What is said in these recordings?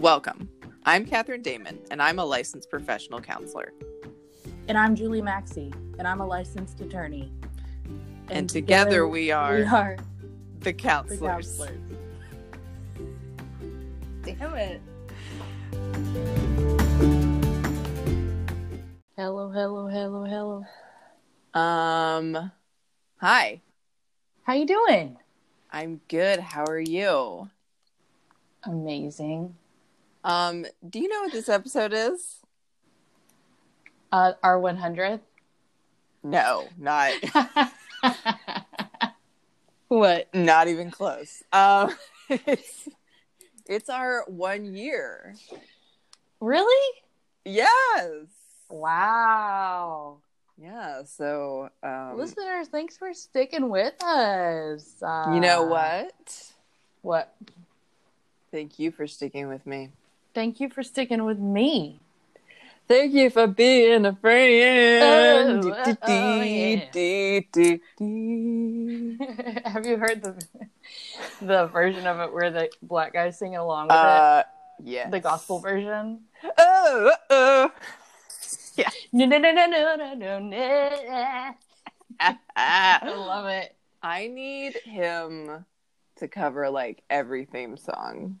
Welcome. I'm Catherine Damon, and I'm a licensed professional counselor. And I'm Julie Maxey, and I'm a licensed attorney. And, together, we are, we are the the counselors. counselors. Damn it. Hello, hello, hello, hello. Um, hi. How you doing? I'm good. How are you? Amazing. Um, do you know what this episode is? Uh, our 100th. No, not what? not even close. Um, it's it's our one year. Really? Yes. Wow. Yeah. So, um, Listeners, thanks for sticking with us. Uh, you know what? What? Thank you for sticking with me. Thank you for sticking with me. Thank you for being a friend. Oh, oh, oh, yeah. Have you heard the the version of it where the black guys singing along with Uh, it? The gospel version. Oh, oh. No, no, no, no, no, no, no, no. I love it. I need him to cover like every theme song.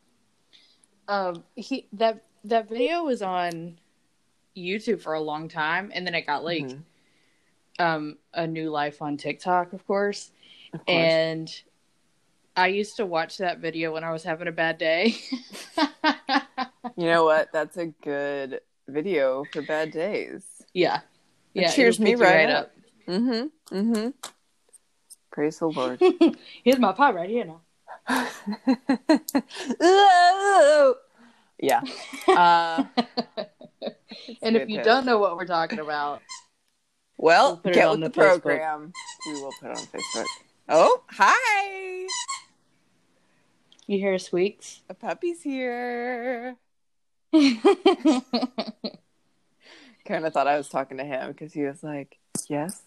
Um, he that that video was on YouTube for a long time, and then it got like Mhm. um a new life on TikTok, of course. Of course. And I used to watch that video when I was having a bad day. you know what? That's a good video for bad days. yeah, It yeah, cheers it'll me you right up. Mm-hmm. Mm-hmm. Praise the Lord. Here's my pie right here now. Yeah. Uh, and if you don't know what we're talking about, well, We'll put it get on with the, the program. We will put it on Facebook. Oh, hi. you hear squeaks. A puppy's here. Kind of thought I was talking to him because he was like, "Yes."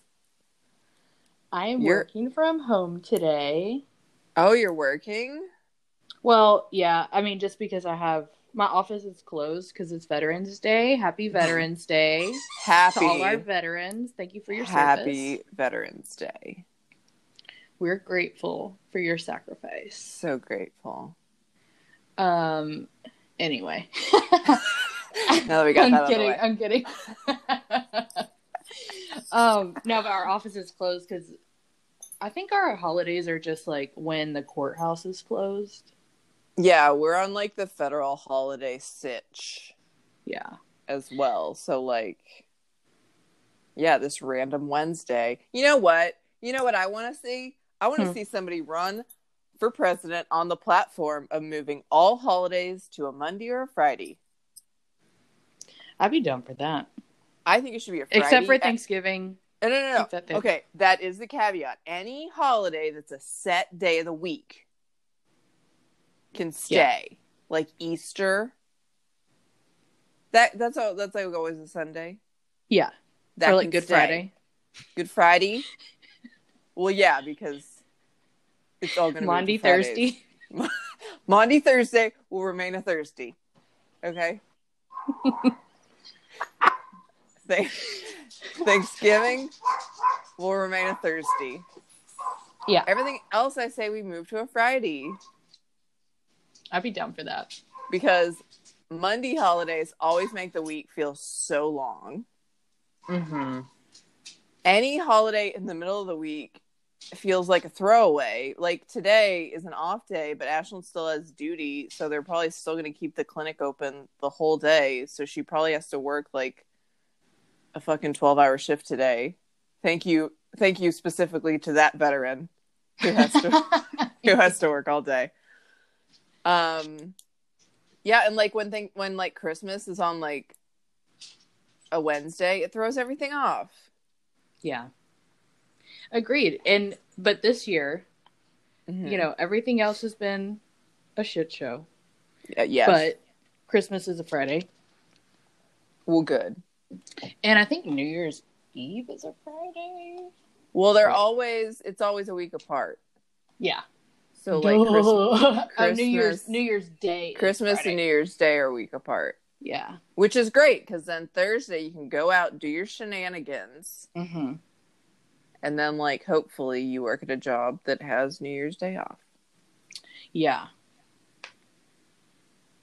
I am You're- working from home today. Oh, you're working. Well, yeah, I mean, just because I have my office is closed because it's Veterans Day. Happy Veterans Day Happy. to all our veterans. Thank you for your service. happy service. Veterans Day. We're grateful for your sacrifice. So grateful. Um. Anyway, Now that we got I'm kidding. I'm kidding. um. No, but our office is closed because I think our holidays are just like when the courthouse is closed. Yeah, we're on like the federal holiday sitch Yeah. as well. So like, yeah, this random Wednesday. You know what? You know what I want to see? I want to Hmm. see somebody run for president on the platform of moving all holidays to a Monday or a Friday. I'd be down for that. I think it should be a Friday. Except for Thanksgiving. No, no, no, no. Okay, that is the caveat. Any holiday that's a set day of the week can stay, like Easter. That that's all. That's like always a Sunday. Yeah. That or like Good stay. Friday. Good Friday. well, yeah, because it's all going to Monday, be. Thursday. Monday, Thursday will remain a Thursday. Okay. Thank- Thanksgiving will remain a Thursday. Yeah. Everything else, I say we move to a Friday I'd be down for that. because Monday holidays always make the week feel so long. Mm-hmm. Any holiday in the middle of the week feels like a throwaway. Like today is an off day, but Ashlyn still has duty, so they're probably still going to keep the clinic open the whole day. So she probably has to work like a fucking 12 hour shift today. Thank you. Thank you specifically to that veteran who has to who has to work all day. Um yeah, and like when thing when like Christmas is on like a Wednesday, it throws everything off. yeah. Agreed. And but this year, Mhm. you know, everything else has been a shit show. Y- yes. But Christmas is a Friday. well, good. And I think New Year's Eve is a Friday. Well, they're always it's always a week apart. Yeah. So like Christmas, New Year's New Year's Day. Christmas and New Year's Day are a week apart, Yeah. which is great because then Thursday you can go out and do your shenanigans, Mm-hmm. and then like hopefully you work at a job that has New Year's Day off. Yeah.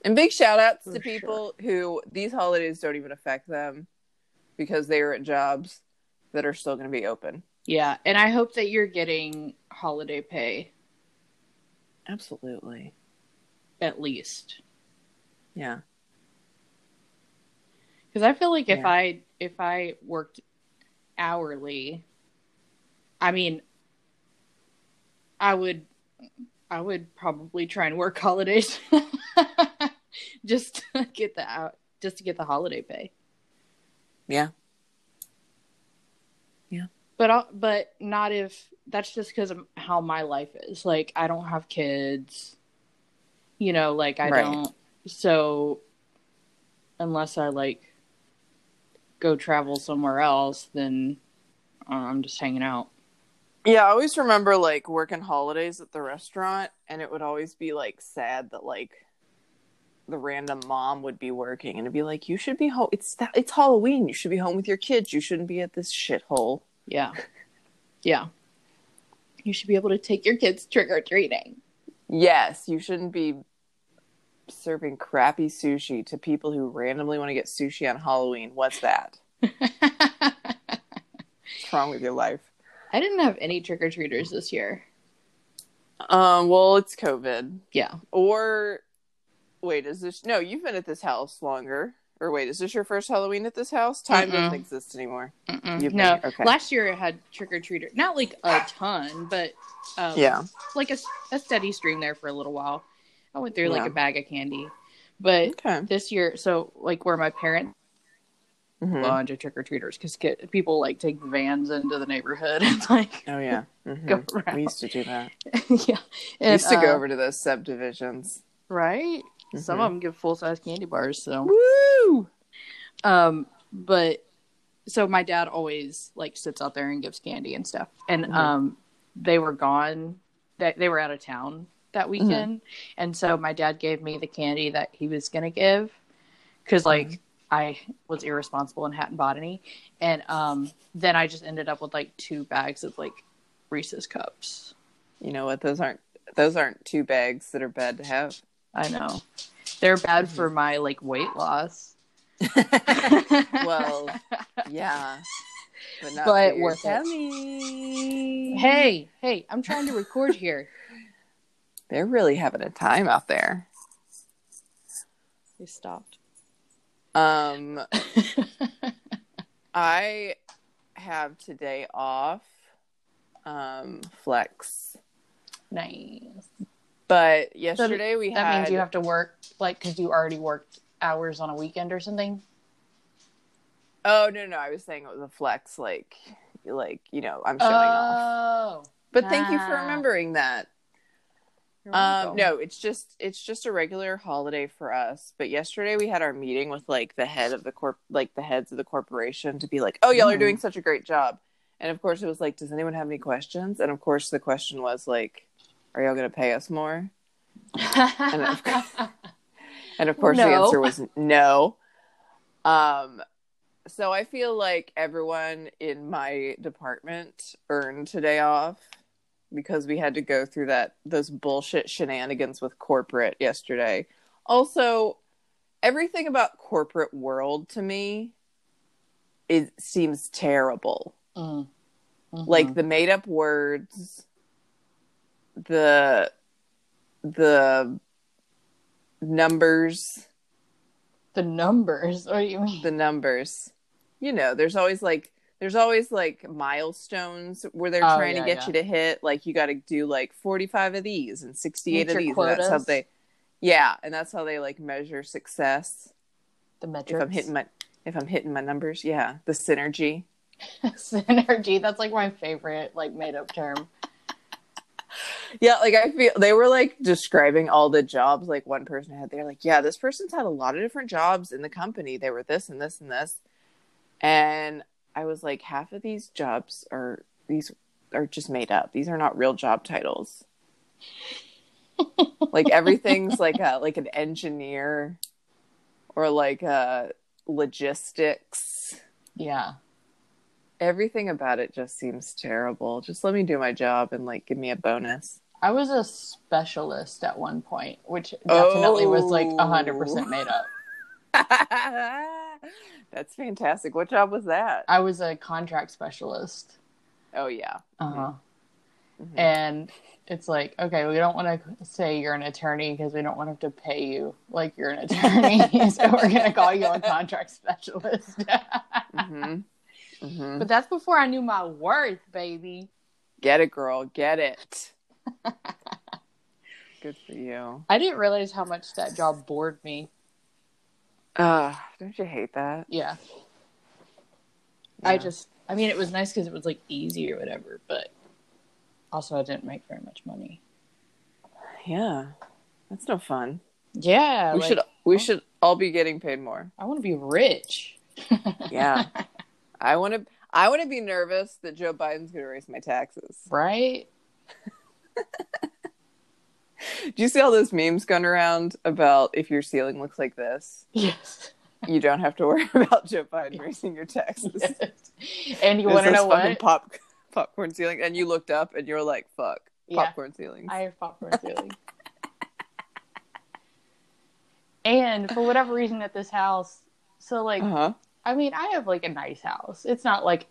And big shout outs For to people who these holidays don't even affect them because they are at jobs that are still going to be open. Yeah. And I hope that you're getting holiday pay Absolutely. at least. Yeah. Because I feel like if Yeah. I if I worked hourly, I mean, I would I would probably try and work holidays just to get the out just to get the holiday pay. Yeah. Yeah. But I'll, but not if that's just because of how my life is. Like I don't have kids, you know. Like I Right. don't. So unless I like go travel somewhere else, then uh, I'm just hanging out. Yeah, I always remember like working holidays at the restaurant, and it would always be like sad that like the random mom would be working, and it'd be like, "You should be home. It's that it's Halloween. You should be home with your kids. You shouldn't be at this shithole." Yeah, yeah. You should be able to take your kids trick or treating. Yes, you shouldn't be serving crappy sushi to people who randomly want to get sushi on Halloween. What's that? What's wrong with your life? I didn't have any trick or treaters this year. Um, well, it's COVID. Yeah, Or wait, is this no, you've been at this house longer. Or wait, is this your first Halloween at this house? Time Mm-mm. doesn't exist anymore. You've no. been- okay. Last year I had trick or treater, not like a ton, but um, Yeah. like a, a steady stream there for a little while. I went through like Yeah. a bag of candy, but Okay. this year, so like where my parents Mhm. bunch of trick or treaters because people like take vans into the neighborhood and like Oh yeah. Mhm. go around. We used to do that. yeah, We and, used to go uh, over to those subdivisions. Right. Some Mhm. of them give full size candy bars, so Woo! um, but so my dad always like sits out there and gives candy and stuff, and Mhm. um, they were gone. That they were out of town that weekend, and so my dad gave me the candy that he was gonna give because like I was irresponsible and hadn't bought any, and um, then I just ended up with like two bags of like Reese's cups. You know what? Those aren't those aren't two bags that are bad to have. I know they're bad for my like weight loss. well, yeah. But, not But worth it. hey, hey, I'm trying to record here. They're really having a time out there. They stopped. Um I have today off. Um flex. nice. But yesterday we That had That means you have to work like because you already worked hours on a weekend or something. Oh no no, I was saying it was a flex like like, you know, I'm showing off. Oh, But thank you for ah. remembering that. Um, no, it's just it's just a regular holiday for us. But yesterday we had our meeting with like the head of the corp, like the heads of the corporation, to be like, "Oh, y'all are Mm. doing such a great job." And of course, it was like, "Does anyone have any questions?" And of course, the question was like, "Are y'all going to pay us more?" And of course- And of course, the answer was no. Um, so I feel like everyone in my department earned today off because we had to go through that those bullshit shenanigans with corporate yesterday. Also, everything about corporate world to me it seems terrible. Mm. Mhm. Like the made up words, the the numbers the numbers. What do you mean? the numbers. You know, there's always like there's always like milestones where they're Oh, trying yeah, to get yeah. you to hit. Like you got to do like 45 of these and 68 Meet of these. And that's how they, yeah, and that's how they like measure success. the If. I'm hitting my if I'm hitting my numbers, yeah, the synergy. synergy. That's like my favorite like made up term. Yeah, like I feel they were like describing all the jobs like one person had. They're like, yeah, this person's had a lot of different jobs in the company. They were this and this and this. And I was like, half of these jobs are these are just made up. These are not real job titles. like everything's like a like an engineer or like a logistics. Yeah. Everything about it just seems terrible. Just let me do my job and like give me a bonus. I was a specialist at one point, which definitely was like Oh. 100% made up. That's fantastic. What job was that? I was a contract specialist. Oh yeah. Uh-huh. Mhm. And it's like, okay, we don't want to say you're an attorney because we don't want to have to pay you like you're an attorney. so we're going to call you a contract specialist. Mhm. Mhm. but that's before I knew my worth, baby. Get it, girl. Get it. Good for you. I didn't realize how much that job bored me. Uh, don't you hate that? Yeah. I just, I mean, it was nice because it was like easy or whatever, but also I didn't make very much money. Yeah. That's no fun. Yeah. we like, should we should all be getting paid more. I want to be rich. Yeah. I want to I want to be nervous that Joe Biden's going to raise my taxes. right? Do you see all those memes going around about if your ceiling looks like this, Yes. you don't have to worry about Joe Biden raising your taxes. And you want to know what? Pop, popcorn ceiling, and you looked up and you were like, "Fuck, Yeah. popcorn ceilings." I have popcorn ceiling. and for whatever reason at this house, so like, Uh huh. I mean, I have like a nice house. It's not like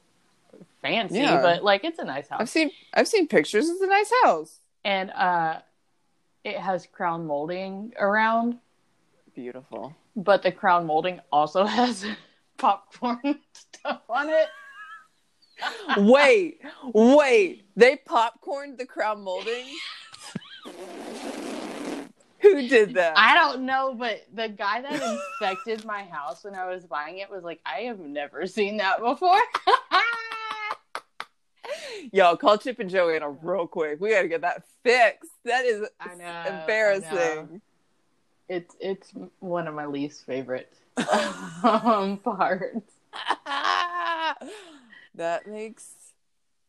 fancy, Yeah. but like it's a nice house. I've seen I've seen pictures. It's a nice house. and uh it has crown molding around Beautiful. but the crown molding also has popcorn stuff on it wait, wait. They popcorned the crown molding. Who did that? i don't know but the guy that inspected my house when i was buying it was like i have never seen that before Yo, call Chip and Joanna real quick. We gotta get that fixed. That is I know, I embarrassing. it's it's one of my least favorite um, parts that makes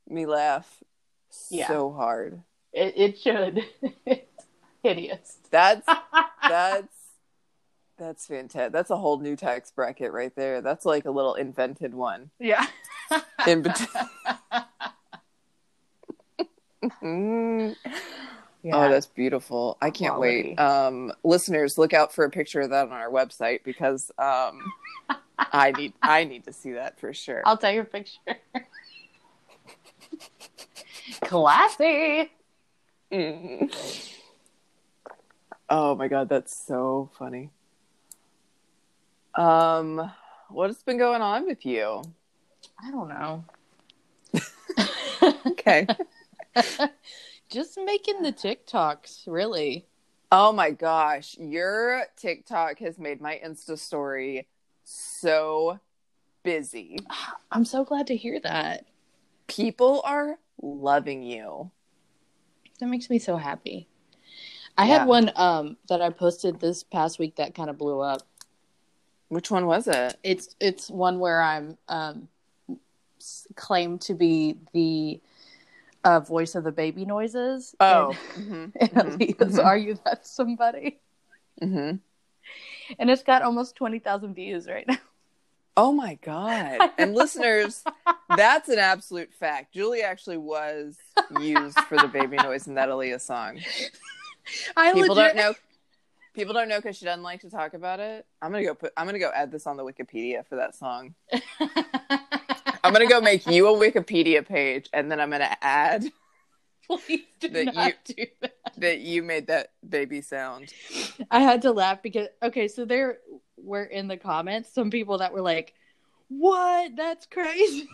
me laugh Yeah. so hard. it, it should hideous That's that's that's fantastic. That's a whole new tax bracket right there. That's like a little invented one. yeah In between. Mm. yeah Oh, that's beautiful. I can't Quality. wait. Um, listeners, look out for a picture of that on our website because um, I need I need to see that for sure. I'll take a picture. Classy. Mm. Oh my god, that's so funny. Um, what's been going on with you? I don't know. Okay. Just making the TikToks, really. oh my gosh, your TikTok has made my Insta story so busy. I'm so glad to hear that. People are loving you. That makes me so happy. I Yeah. had one um that I posted this past week that kind of blew up. Which one was it? It's it's one where I'm um claimed to be the uh, voice of the baby noises. Oh, And, mhm, and mhm, Aaliyah's mhm, "Are you that somebody?" mhm. And it's got almost twenty thousand views right now. Oh my god! And listeners, that's an absolute fact. Julie actually was used for the baby noise in that Aaliyah song. I People legit- don't know. People don't know because she doesn't like to talk about it. I'm gonna go put. I'm gonna go add this on the Wikipedia for that song. I'm gonna go make you a Wikipedia page, and then I'm gonna add Please do That not do that. that you made that baby sound. I had to laugh because okay, so there were in the comments some people that were like, "What? That's crazy,"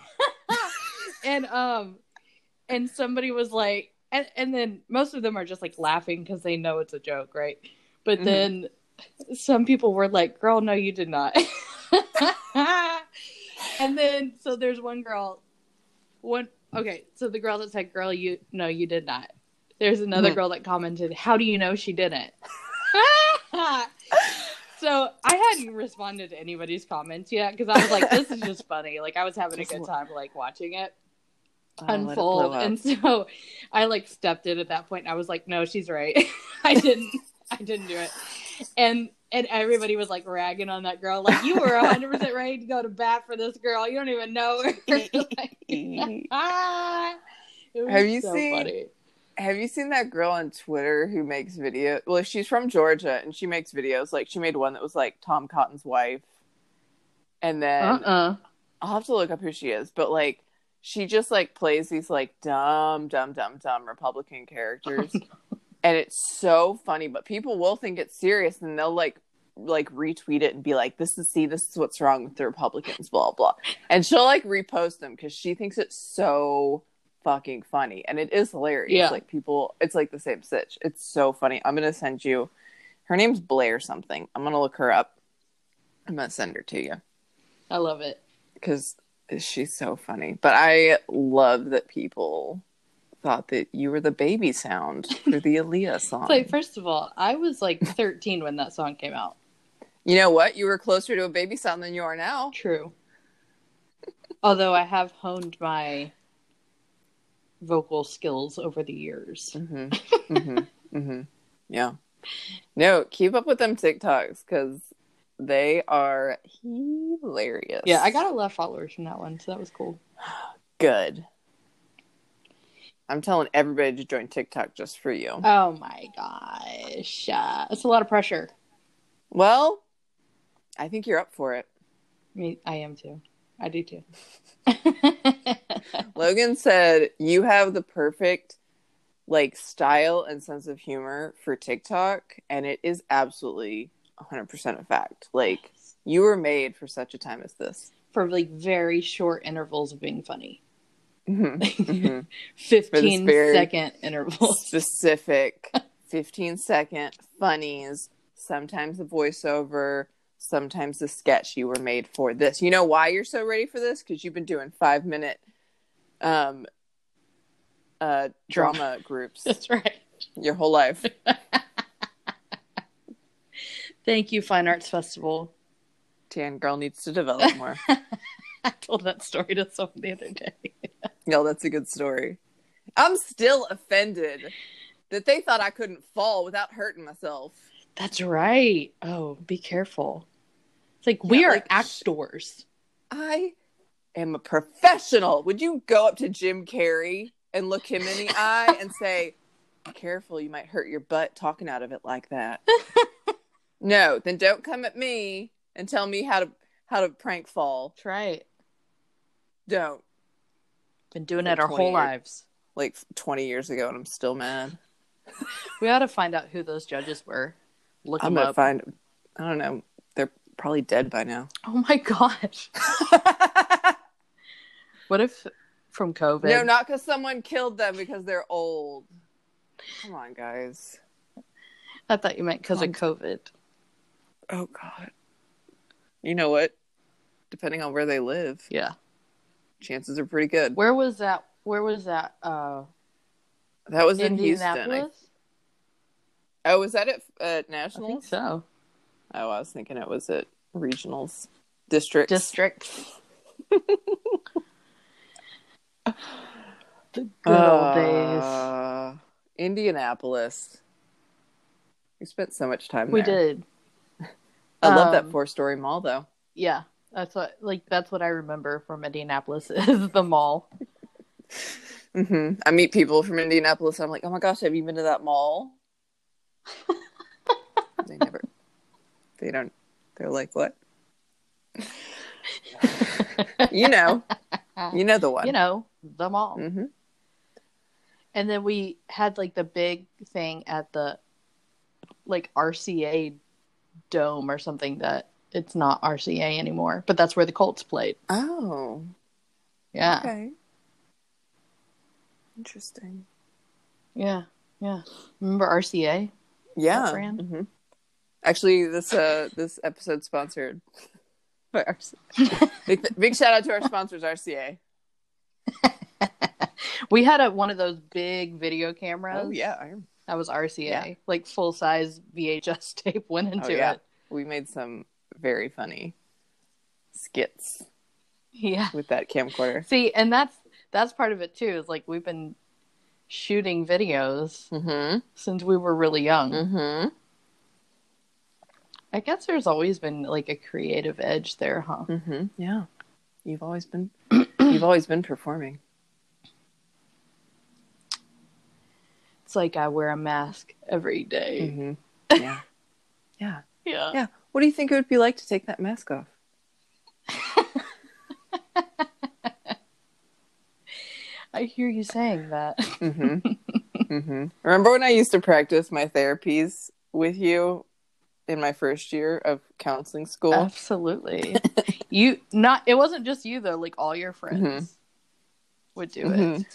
and um, and somebody was like, and and then most of them are just like laughing because they know it's a joke, right? But Mhm. then some people were like, "Girl, no, you did not." and then so there's one girl, one okay, so the girl that said, "Girl, you no, you did not." There's another Mhm. girl that commented, "How do you know she didn't?" so I hadn't responded to anybody's comments yet because I was like, "This is just funny." Like I was having a good time like watching it. Oh, let it blow unfold. And so I like stepped in at that point and I was like, no, she's right. I didn't I didn't do it. And and everybody was like ragging on that girl, like you were 100 percent ready to go to bat for this girl. You don't even know her. Like, ah, Have you so seen- funny. Have you seen that girl on Twitter who makes videos? Well, she's from Georgia and she makes videos. Like she made one that was like Tom Cotton's wife, and then Uh-uh. I'll have to look up who she is. But like she just like plays these like dumb, dumb, dumb, dumb Republican characters, and it's so funny. But people will think it's serious, and they'll like like retweet it and be like, "This is see, this is what's wrong with the Republicans," blah blah. And she'll like repost them because she thinks it's so fucking funny, and it is hilarious. Yeah. Like people, it's like the same stitch. It's so funny. I'm gonna send you. Her name's Blair something. I'm gonna look her up. I'm gonna send her to you I love it. because she's so funny. But I love that people thought that you were the baby sound for the Aaliyah song. Like, first of all, I was like 13 when that song came out. you know what? You were closer to a baby sound than you are now. True. Although I have honed my vocal skills over the years. hmm hmm hmm Yeah. No, keep up with them TikToks because they are hilarious. Yeah, I got a lot of followers from that one, so that was cool. good. I'm telling everybody to join TikTok just for you. Oh my gosh. Uh, it's a lot of pressure. well, I think you're up for it. Me, I am too. I do too. Logan said you have the perfect like style and sense of humor for TikTok and it is absolutely 100% a fact. Like you were made for such a time as this. For like very short intervals of being funny. Mhm, mhm. 15 very- second intervals. Specific 15 second funnies, sometimes the voiceover, sometimes the sketch you were made for this. You know why you're so ready for this? Cuz you've been doing 5 minute um uh Drama. drama groups That's right. your whole life. Thank you, Fine Arts Festival. Tan girl needs to develop more. I told that story to someone the other day. no, that's a good story. I'm still offended that they thought I couldn't fall without hurting myself. That's right. Oh, be careful. It's like we are like, actors. I am a professional. Would you go up to Jim Carrey and look him in the eye and say, Be "Careful, you might hurt your butt talking out of it like that." no, then don't come at me and tell me how to how to prank fall. That's right. Don't. Been doing For it our 20 whole years. lives. Like 20 years ago and I'm still mad. We ought to find out who those judges were. Look I'm them to up. find I don't know. They're probably dead by now. oh my gosh. What if from COVID? No, not because someone killed them because they're old. Come on, guys. I thought you meant because of COVID. Oh God. You know what? Depending on where they live, Yeah. chances are pretty good. Where was that? Where was that? Uh, That was in Houston. Indianapolis. I, oh, was that at, at I think nationals? so. Oh, I was thinking it was at regionals, districts. District. the good old days. Uh, Indianapolis. We spent so much time We there. did. I love that Um, four-story mall, though. Yeah, that's what like that's what I remember from Indianapolis is the mall. hmm I meet people from Indianapolis. And I'm like, oh my gosh, have you been to that mall? they never. They don't. They're like, what? you know, you know the one. You know, the mall. hmm And then we had like the big thing at the like RCA dome or something that it's not RCA anymore, but that's where the Colts played. Oh, Yeah. okay. Interesting. Yeah. Yeah. Remember RCA? Yeah. brand? hmm Actually, this uh this episode sponsored by RCA. big, big shout out to our sponsors, RCA. We had a one of those big video cameras. Oh yeah, I, That was RCA. Yeah. Like full size VHS tape went into oh, yeah. it. We made some very funny skits Yeah. with that camcorder. See, and that's that's part of it too. Is like we've been shooting videos Mm-hmm. since we were really young. Mm-hmm. I guess there's always been like a creative edge there, huh? Mm-hmm. Yeah. You've always been you've always been performing. Like I wear a mask every day. Mm-hmm. Yeah. yeah. Yeah. Yeah. What do you think it would be like to take that mask off? I hear you saying that. Mm-hmm. mm-hmm. Remember when I used to practice my therapies with you in my first year of counseling school? Absolutely. you not it wasn't just you though, like all your friends Mhm. would do it.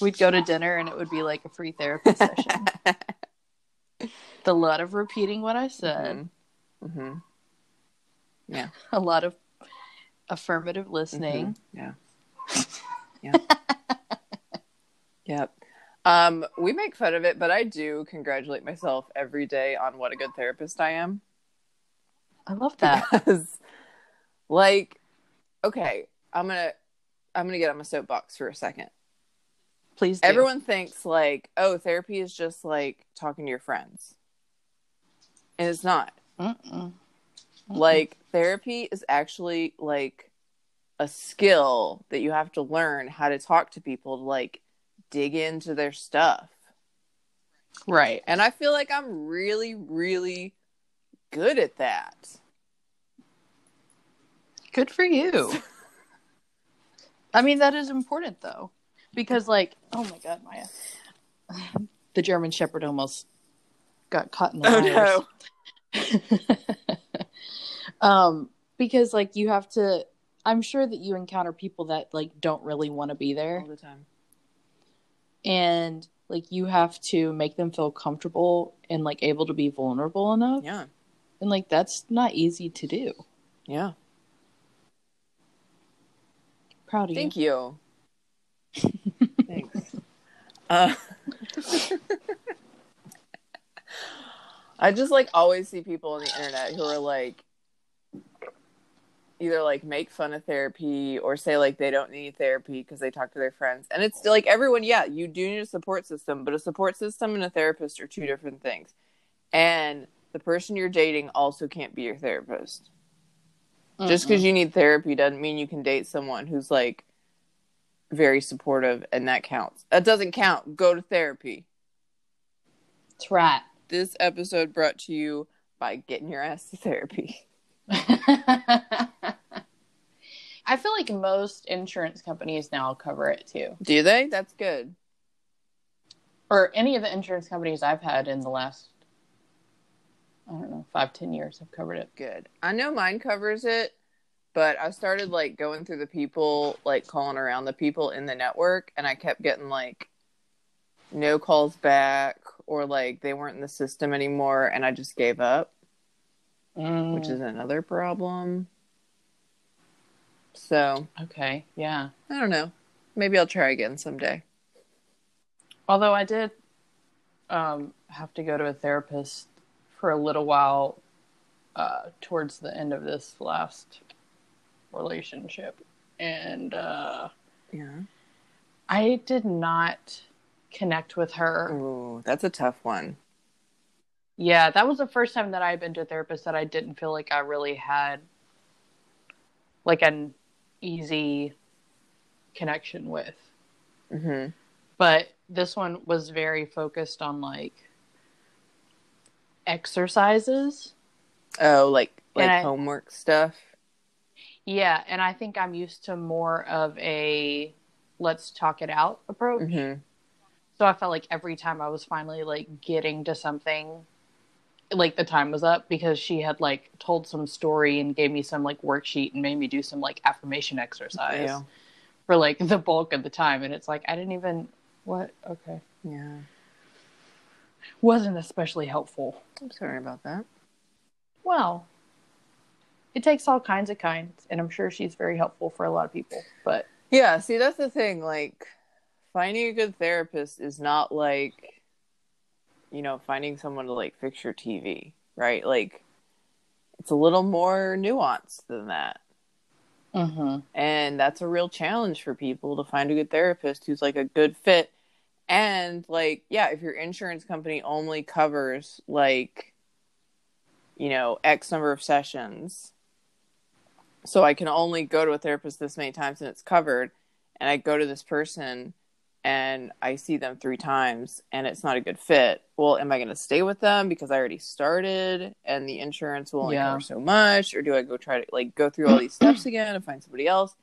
We'd go to dinner and it would be like a free therapy session. a lot of repeating what I said, Mm-hmm. Yeah. a lot of affirmative listening. Mhm. Yeah. Yeah. yep. Um, we make fun of it, but I do congratulate myself every day on what a good therapist I am. I love that. Because, like, okay, I'm gonna I'm gonna get on my soapbox for a second. Please do. Everyone thinks like, oh, therapy is just like talking to your friends, and it's not. Mm-mm. Like therapy is actually like a skill that you have to learn how to talk to people to like dig into their stuff. right. And I feel like I'm really really good at that. Good for you. I mean, that is important though, because like, oh my god, Maya, the German Shepherd almost got caught in the Oh no. um, because like you have to. I'm sure that you encounter people that like don't really want to be there, All the time. and like you have to make them feel comfortable and like able to be vulnerable enough, Yeah. and like that's not easy to do. Yeah. Proud of you. Thank you. Thanks. Uh, I just like always see people on the internet who are like either like make fun of therapy or say like they don't need therapy because they talk to their friends. And it's like everyone, yeah, you do need a support system, but a support system and a therapist are two different things. And the person you're dating also can't be your therapist. Just because you need therapy doesn't mean you can date someone who's like very supportive and that counts. That doesn't count. Go to therapy. That's right. This episode brought to you by getting your ass to therapy. I feel like most insurance companies now cover it too. Do they? That's good. Or any of the insurance companies I've had in the last, I don't know, five, ten years have covered it. Good. I know mine covers it, but I started like going through the people, like calling around the people in the network, and I kept getting like no calls back or like they weren't in the system anymore, and I just gave up. Mm, which is another problem. So okay. Yeah. I don't know. Maybe I'll try again someday. Although I did um, have to go to a therapist for a little while uh, towards the end of this last relationship, and uh, Yeah. I did not connect with her. Ooh, that's a tough one. Yeah, that was the first time that I had been to a therapist that I didn't feel like I really had like an easy connection with. hmm But this one was very focused on like exercises. Oh, like like I- homework stuff. Yeah, and I think I'm used to more of a let's talk it out approach. hmm So I felt like every time I was finally like getting to something, like the time was up because she had like told some story and gave me some like worksheet and made me do some like affirmation exercise Yeah. for like the bulk of the time. And it's like I didn't even what okay Yeah. wasn't especially helpful. I'm sorry about that. Well, it takes all kinds of kinds, and I'm sure she's very helpful for a lot of people. But Yeah, see that's the thing, like finding a good therapist is not like you know, finding someone to like fix your TV, right? Like it's a little more nuanced than that. Mm-hmm. And that's a real challenge for people to find a good therapist who's like a good fit. And like, yeah, if your insurance company only covers like, you know, X number of sessions, so I can only go to a therapist this many times and it's covered, and I go to this person and I see them three times and it's not a good fit. Well, am I going to stay with them because I already started and the insurance will only Yeah. cover so much, or do I go try to like go through all these steps again and find somebody else?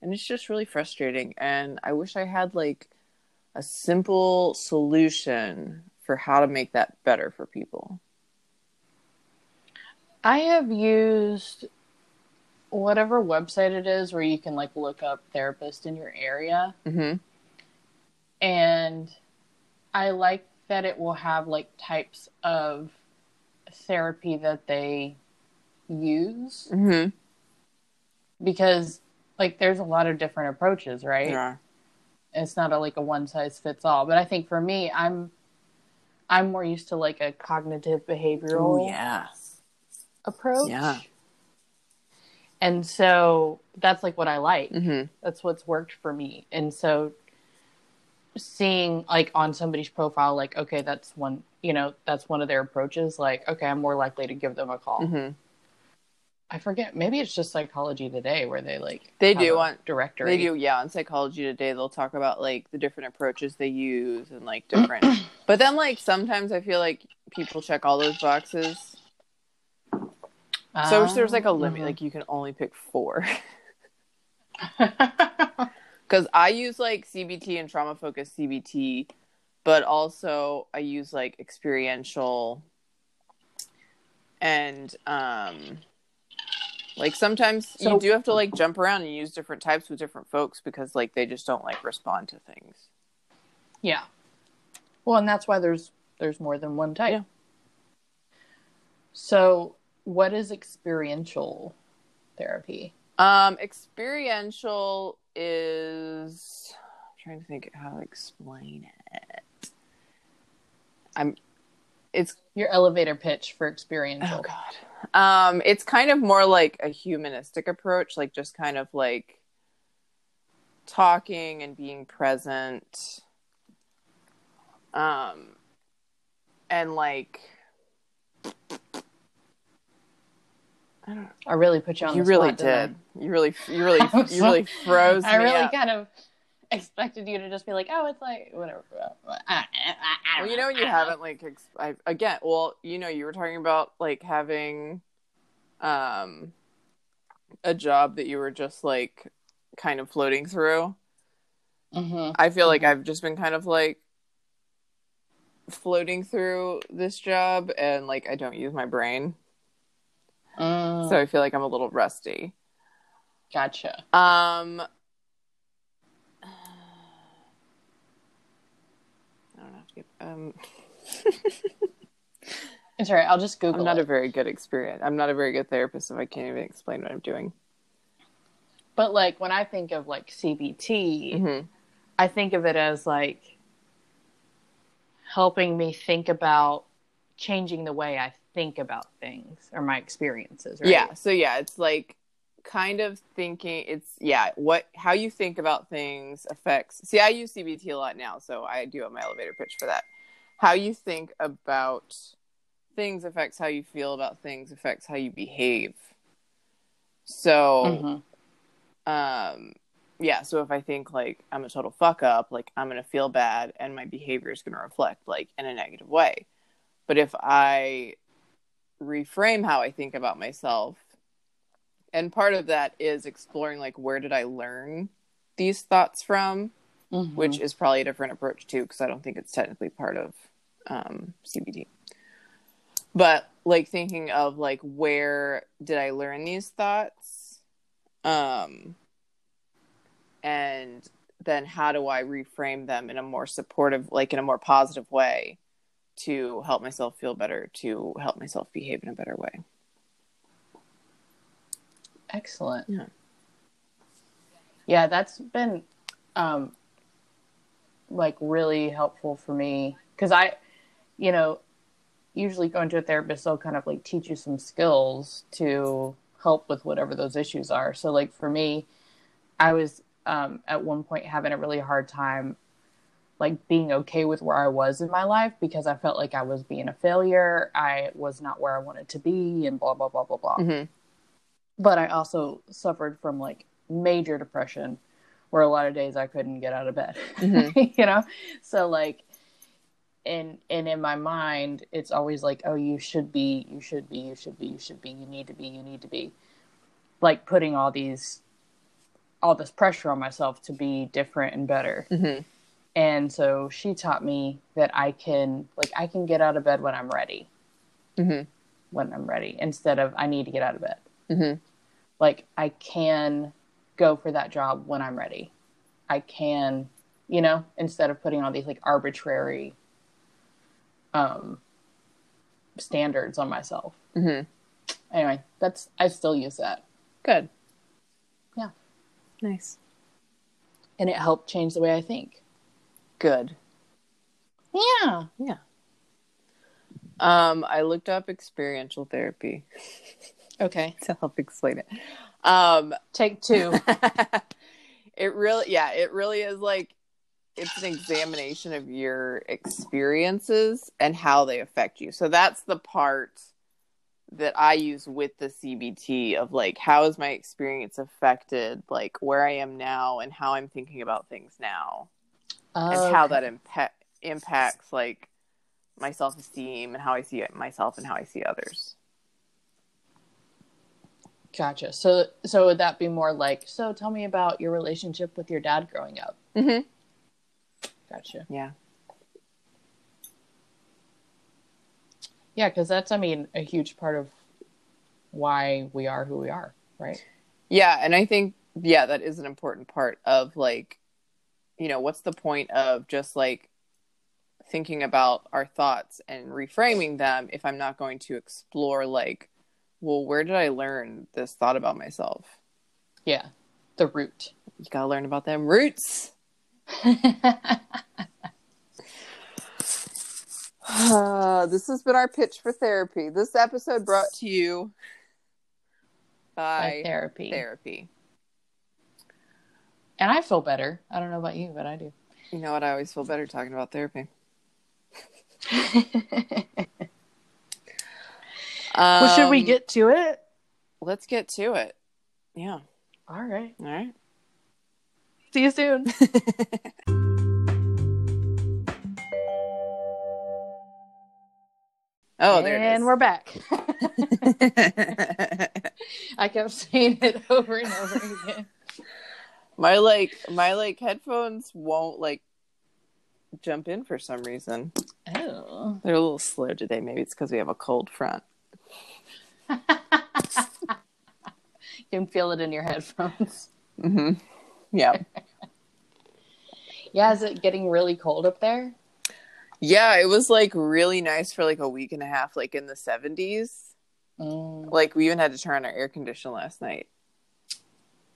And it's just really frustrating. And I wish I had like a simple solution for how to make that better for people. I have used whatever website it is where you can like look up therapist in your area. Mm-hmm. and I like that it will have like types of therapy that they use Mm-hmm. because like there's a lot of different approaches, right? Yeah. It's not a, like a one size fits all. But I think for me, I'm I'm more used to like a cognitive behavioral Oh yeah. approach. Yeah. And so that's like what I like. Mm-hmm. that's what's worked for me and so seeing like on somebody's profile like okay that's one you know that's one of their approaches like okay i'm more likely to give them a call Mm-hmm. i forget maybe it's just psychology today where they like They do on- directory They do, yeah. On Psychology Today, they'll talk about like the different approaches they use and like different. but then, like sometimes I feel like people check all those boxes. So if there's like a limit, like you can only pick four. Because I use like CBT and trauma focused CBT, but also I use like experiential and um like sometimes So- you do have to like jump around and use different types with different folks because like they just don't like respond to things. yeah well and that's why there's there's more than one type Yeah. so what is experiential therapy Um, experiential is I'm trying to think how to explain it. I'm it's your elevator pitch for experiential oh god. Um, it's kind of more like a humanistic approach, like just kind of like talking and being present. Um, and like I really put you on you the really spot, did. You really, you really, you really froze I really up. kind of expected you to just be like, "Oh, it's like whatever." Well, you know, you haven't like ex- I, again. Well, you know, you were talking about like having, um, a job that you were just like kind of floating through. hmm I feel like I've just been kind of like floating through this job, and like I don't use my brain, Mm, so I feel like I'm a little rusty. gotcha. Um, I don't know. How to get, um, It's all right. I'll just Google. I'm not a very good experience. I'm not a very good therapist if I can't even explain what I'm doing. But like when I think of like CBT, Mm-hmm. I think of it as like helping me think about changing the way I think about things or my experiences. Right? Yeah. So yeah, it's like kind of thinking. It's yeah, what how you think about things affects. See, I use CBT a lot now, so I do have my elevator pitch for that. How you think about things affects how you feel about things affects how you behave. So. Mhm. um yeah so if i think like i'm a total fuck up like i'm gonna feel bad and my behavior is gonna reflect like in a negative way but if i reframe how i think about myself. And part of that is exploring like where did i learn these thoughts from? Mhm. which is probably a different approach too because i don't think it's technically part of um, cbt but like thinking of like where did i learn these thoughts? Um and then how do i reframe them in a more supportive like in a more positive way to help myself feel better to help myself behave in a better way Excellent. Yeah. Yeah, that's been um like really helpful for me cuz I you know, usually going to a therapist they'll kind of like teach you some skills to help with whatever those issues are. So like for me, I was um, at one point having a really hard time like being okay with where I was in my life because I felt like I was being a failure. I was not where I wanted to be and blah blah blah blah blah. Mhm. But I also suffered from like major depression where a lot of days I couldn't get out of bed. Mhm. you know? So like and and in my mind it's always like, oh you should be, you should be, you should be, you should be, you need to be, you need to be. Like putting all these all this pressure on myself to be different and better Mhm. And so she taught me that i can like i can get out of bed when i'm ready Mhm. when i'm ready instead of i need to get out of bed Mhm. like i can go for that job when i'm ready i can you know instead of putting all these like arbitrary um standards on myself Mhm. anyway that's i still use that Good. Yeah. Nice. and it helped change the way i think Good. yeah Yeah. Um, I looked up experiential therapy okay to help explain it. Um, take two it really, yeah, it really is like it's an examination of your experiences and how they affect you. So that's the part that I use with the CBT of like how is my experience affected like where I am now and how I'm thinking about things now. And how that impa- impacts like my self-esteem and how I see myself and how I see others. Gotcha. So, so would that be more like? So, tell me about your relationship with your dad growing up. Mm-hmm. Gotcha. Yeah. Yeah, because that's, I mean, a huge part of why we are who we are, right? Yeah, and I think yeah, that is an important part of like you know, what's the point of just like thinking about our thoughts and reframing them if I'm not going to explore like well, where did I learn this thought about myself? Yeah, the root. You got to learn about them roots. Uh, this has been our pitch for therapy. This episode brought to you by, By therapy. therapy. And I feel better. I don't know about you, but I do. You know what? I always feel better talking about therapy. well, should we Um, get to it? Let's get to it. Yeah. All right. All right. See you soon. Oh, there and we're back. I kept saying it over and over again. My like my like headphones won't like jump in for some reason. Oh. They're a little slow today. Maybe it's because we have a cold front. You can feel it in your headphones. Mm-hmm. Yeah. Yeah, is it getting really cold up there? yeah, it was like really nice for like a week and a half, like in the 70s. Mm, Like we even had to turn on our air conditioner last night.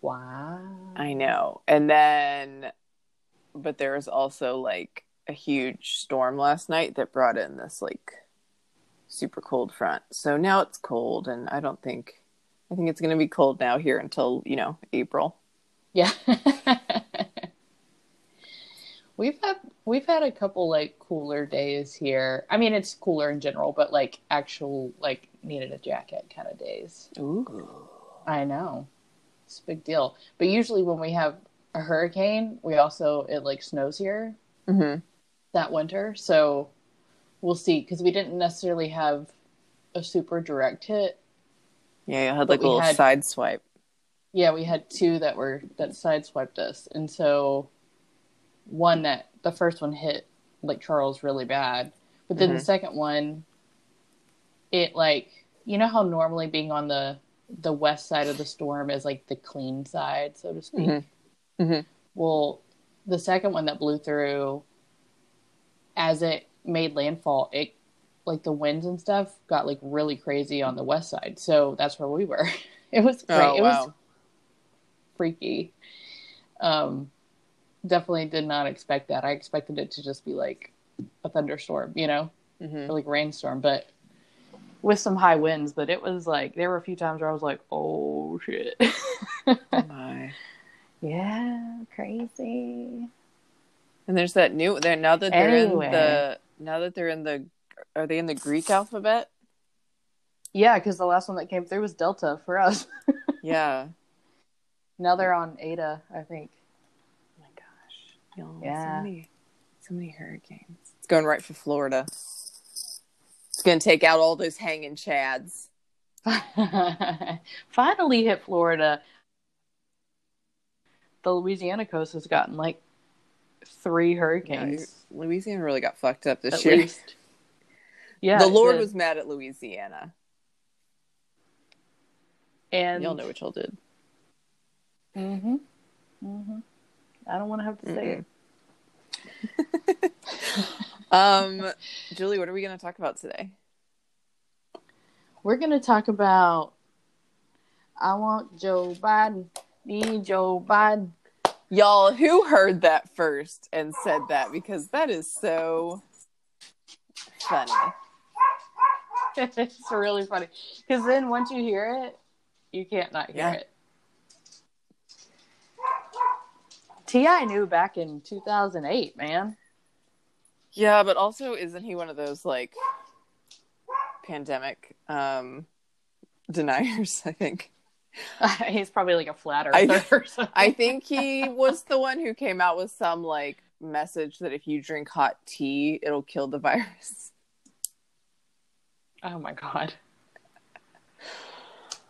Wow. I know. And then, but there was also like a huge storm last night that brought in this like super cold front. So now it's cold, and I don't think, I think it's going to be cold now here until, you know, April. Yeah. we've had we've had a couple like cooler days here. I mean, it's cooler in general, but like actual like needed a jacket kind of days. Ooh. I know. It's a big deal. But usually when we have a hurricane, we also it like snows here Mm-hmm. that winter. So we'll see because we didn't necessarily have a super direct hit. Yeah, I had like a little had- side swipe. Yeah, we had two that were that sideswiped us, and so one that the first one hit Lake Charles really bad, but then the Mhm. second one, it like you know how normally being on the the west side of the storm is like the clean side, so to speak. Mhm. Mhm. Well, the second one that blew through, as it made landfall, it like the winds and stuff got like really crazy on the west side. So that's where we were. It was great. Oh, it was freaky. Um, definitely did not expect that. I expected it to just be like a thunderstorm, you know, Mhm. or like rainstorm. But with some high winds, but it was like there were a few times where I was like, "Oh shit." Oh my. yeah, crazy. And there's that new there now that they're Anyway. in the now that they're in the are they in the Greek alphabet? Yeah, because the last one that came through was Delta for us. Yeah. now they're on Eta, I think. Oh my gosh. Y'all, Yeah. So many, so many hurricanes. It's going right for Florida. It's gonna take out all those hanging chads. Finally hit Florida. The Louisiana coast has gotten like three Yeah, hurricanes Louisiana really got fucked up this at year. least. Yeah, the Lord did. was mad at Louisiana. and Y'all know what y'all did. hmm Mm-hmm. I don't want to have to say it. Um, Julie, what are we gonna talk about today? We're gonna talk about. I want Joe Biden. Need Joe Biden. Y'all, who heard that first and said that? Because that is so funny. it's really funny because then once you hear it, you can't not hear Yeah. it. Ti knew back in 2008, man. Yeah, but also isn't he one of those like pandemic um deniers, I think. He's probably like a flat I- earther or. I think he was the one who came out with some like message that if you drink hot tea, it'll kill the virus. Oh my god.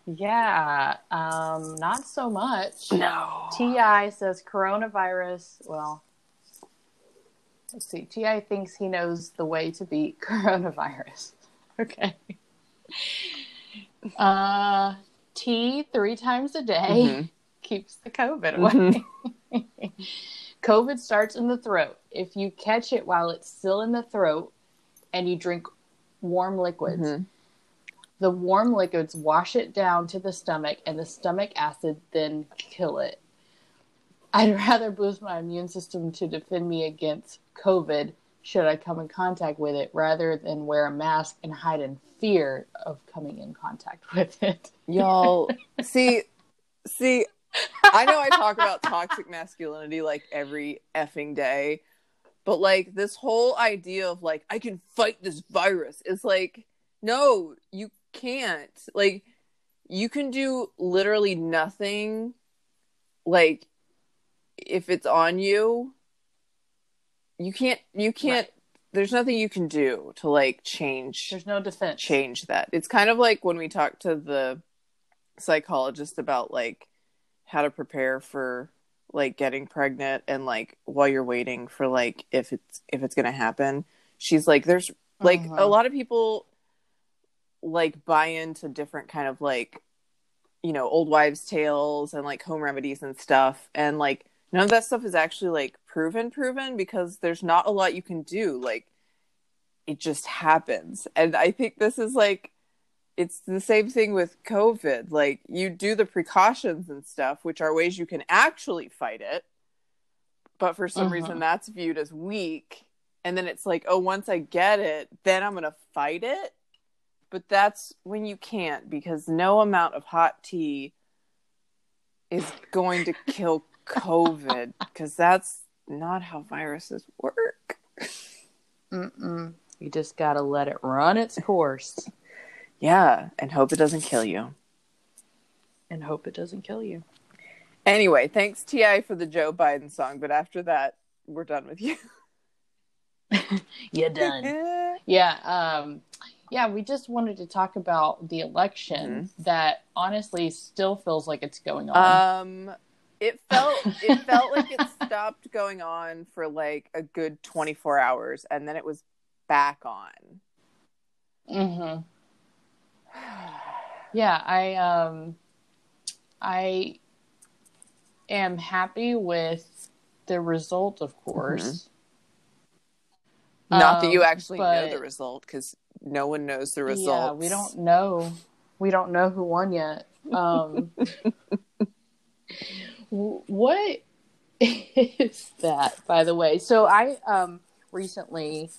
Yeah, um, not so much. No. Ti says coronavirus. Well, let's see. Ti thinks he knows the way to beat coronavirus. Okay. Uh, T three times a day Mhm. keeps the COVID away. COVID starts in the throat. If you catch it while it's still in the throat and you drink warm liquids, Mhm. the warm liquids wash it down to the stomach and the stomach acid then kill it. I'd rather boost my immune system to defend me against COVID should I come in contact with it rather than wear a mask and hide in fear of coming in contact with it. Y'all see see I know I talk about toxic masculinity like every effing day, but like this whole idea of like I can fight this virus is like no, you can't. Like you can do literally nothing like if it's on you you can't you can't there's nothing you can do to like change There's no defense. change that. It's kind of like when we talk to the psychologist about like how to prepare for like getting pregnant and like while you're waiting for like if it's if it's going to happen. She's like there's like a Mhm. lot of people like buy into different kind of like you know old wives tales and like home remedies and stuff and like none of that stuff is actually like proven proven because there's not a lot you can do. Like it just happens. And i think this is like it's the same thing with covid. Like you do the precautions and stuff which are ways you can actually fight it but for some Mhm. reason that's viewed as weak. And then it's like oh once i get it then i'm gonna fight it? But that's when you can't because no amount of hot tea is going to kill covid because that's not how viruses work Mm-mm. You just gotta let it run its course yeah and hope it doesn't kill you and hope it doesn't kill you. anyway thanks ti for the joe biden song but after that we're done with you You're done. Yeah, um, yeah, we just wanted to talk about the election that honestly still feels like it's going on. Um, it felt it felt like it stopped going on for like a good twenty four hours, and then it was back on. hmm Yeah, I um, I am happy with the result, of course. Not that Um, you actually know the result, because no one knows the result Yeah, we don't know. We don't know who won yet. Um, what is that, by the way? So I um recently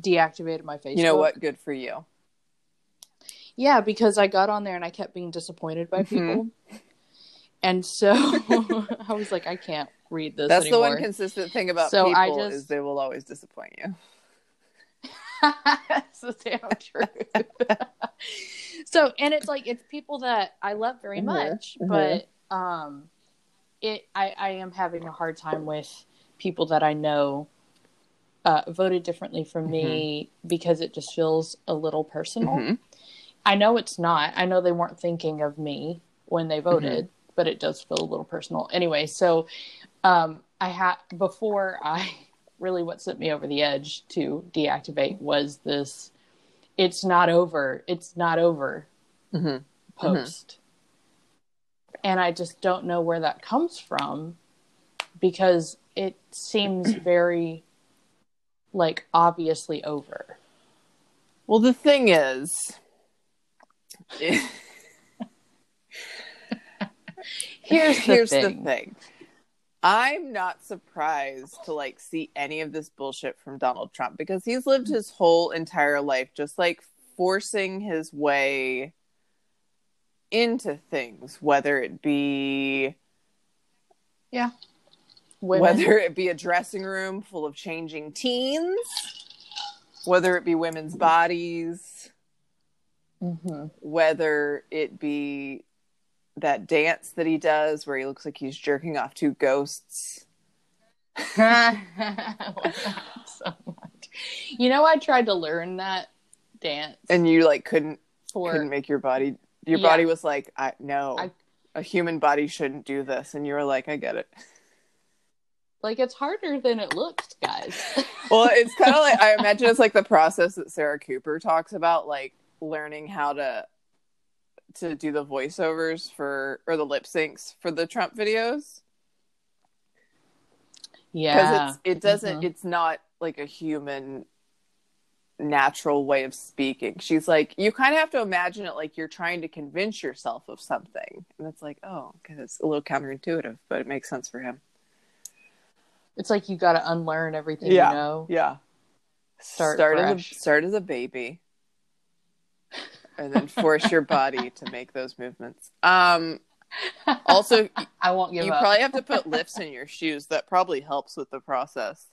deactivated my Facebook. You know what? Good for you. Yeah, because I got on there and I kept being disappointed by Mhm. people. And so I was like, I can't read this That's anymore. the one consistent thing about So I people just- is they will always disappoint you. That's so damn true. so, and it's like it's people that I love very Mhm, much, mhm. but um, it I I am having a hard time with people that I know uh, voted differently from me because it just feels a little personal. Mhm. I know it's not. I know they weren't thinking of me when they voted, but it does feel a little personal. Anyway, so um, I had before I really what sent me over the edge to deactivate was this it's not over. It's not over Mhm. post. And I just don't know where that comes from because it seems very like obviously over. Well, the thing is, Here's the here's thing. the thing. I'm not surprised to like see any of this bullshit from Donald Trump because he's lived his whole entire life just like forcing his way into things, whether it be Women, whether it be a dressing room full of changing teens, whether it be women's bodies, Mhm. whether it be that dance that he does where he looks like he's jerking off two ghosts. I love that so much. You know, I tried to learn that dance And you like couldn't for couldn't make your body your Yeah. body was like, I no. I- a human body shouldn't do this and you were like, I get it. like it's harder than it looks, guys. Well, it's kind of like I imagine it's like the process that Sarah Cooper talks about, like learning how to to do the voiceovers for or the lip syncs for the Trump videos Yeah. because it's it doesn't Mhm. it's not like a human natural way of speaking. She's like you kind of have to imagine it like you're trying to convince yourself of something, and it's like oh, okay, it's a little counterintuitive, but it makes sense for him. it's like you got to unlearn everything Yeah. you know. Yeah. Start start as a, start as a baby, and then force your body to make those movements. Um, also, I won't give you up. probably have to put lifts in your shoes. That probably helps with the process.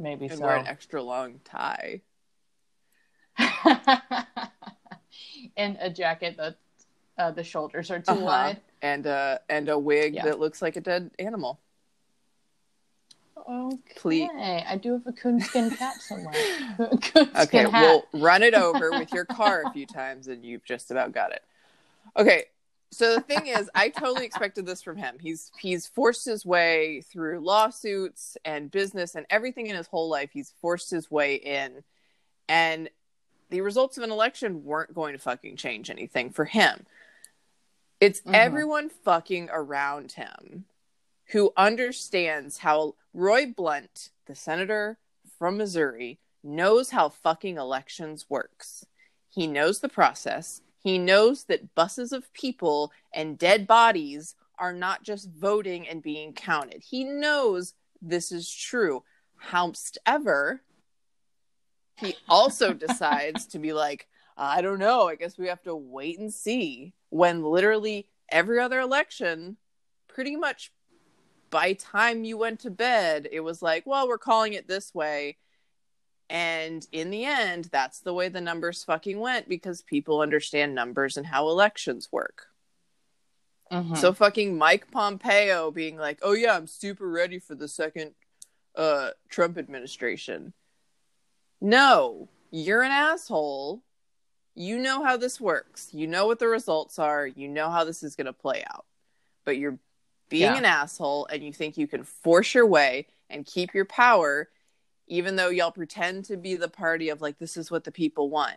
Maybe And so. wear an extra long tie. and a jacket that uh, the shoulders are too Uh-huh. wide. and uh and a wig Yeah. that looks like a dead animal. Okay, Please. I do have a coonskin cap somewhere. coonskin Okay, hat. we'll run it over with your car a few times, and you've just about got it. Okay, so the thing is, I totally expected this from him. He's he's forced his way through lawsuits and business and everything in his whole life. He's forced his way in, and the results of an election weren't going to fucking change anything for him. It's Mhm. everyone fucking around him who understands how Roy Blunt, the senator from Missouri, knows how fucking elections works. He knows the process. He knows that buses of people and dead bodies are not just voting and being counted. He knows this is true. However, he also decides to be like, I don't know. I guess we have to wait and see. When literally every other election, pretty much by time you went to bed, it was like, well, we're calling it this way. And in the end, that's the way the numbers fucking went because people understand numbers and how elections work. Mhm. So fucking Mike Pompeo being like, "Oh yeah, I'm super ready for the second uh Trump administration." No, you're an asshole. You know how this works. You know what the results are. You know how this is going to play out. But you're being Yeah. an asshole and you think you can force your way and keep your power even though y'all pretend to be the party of like this is what the people want.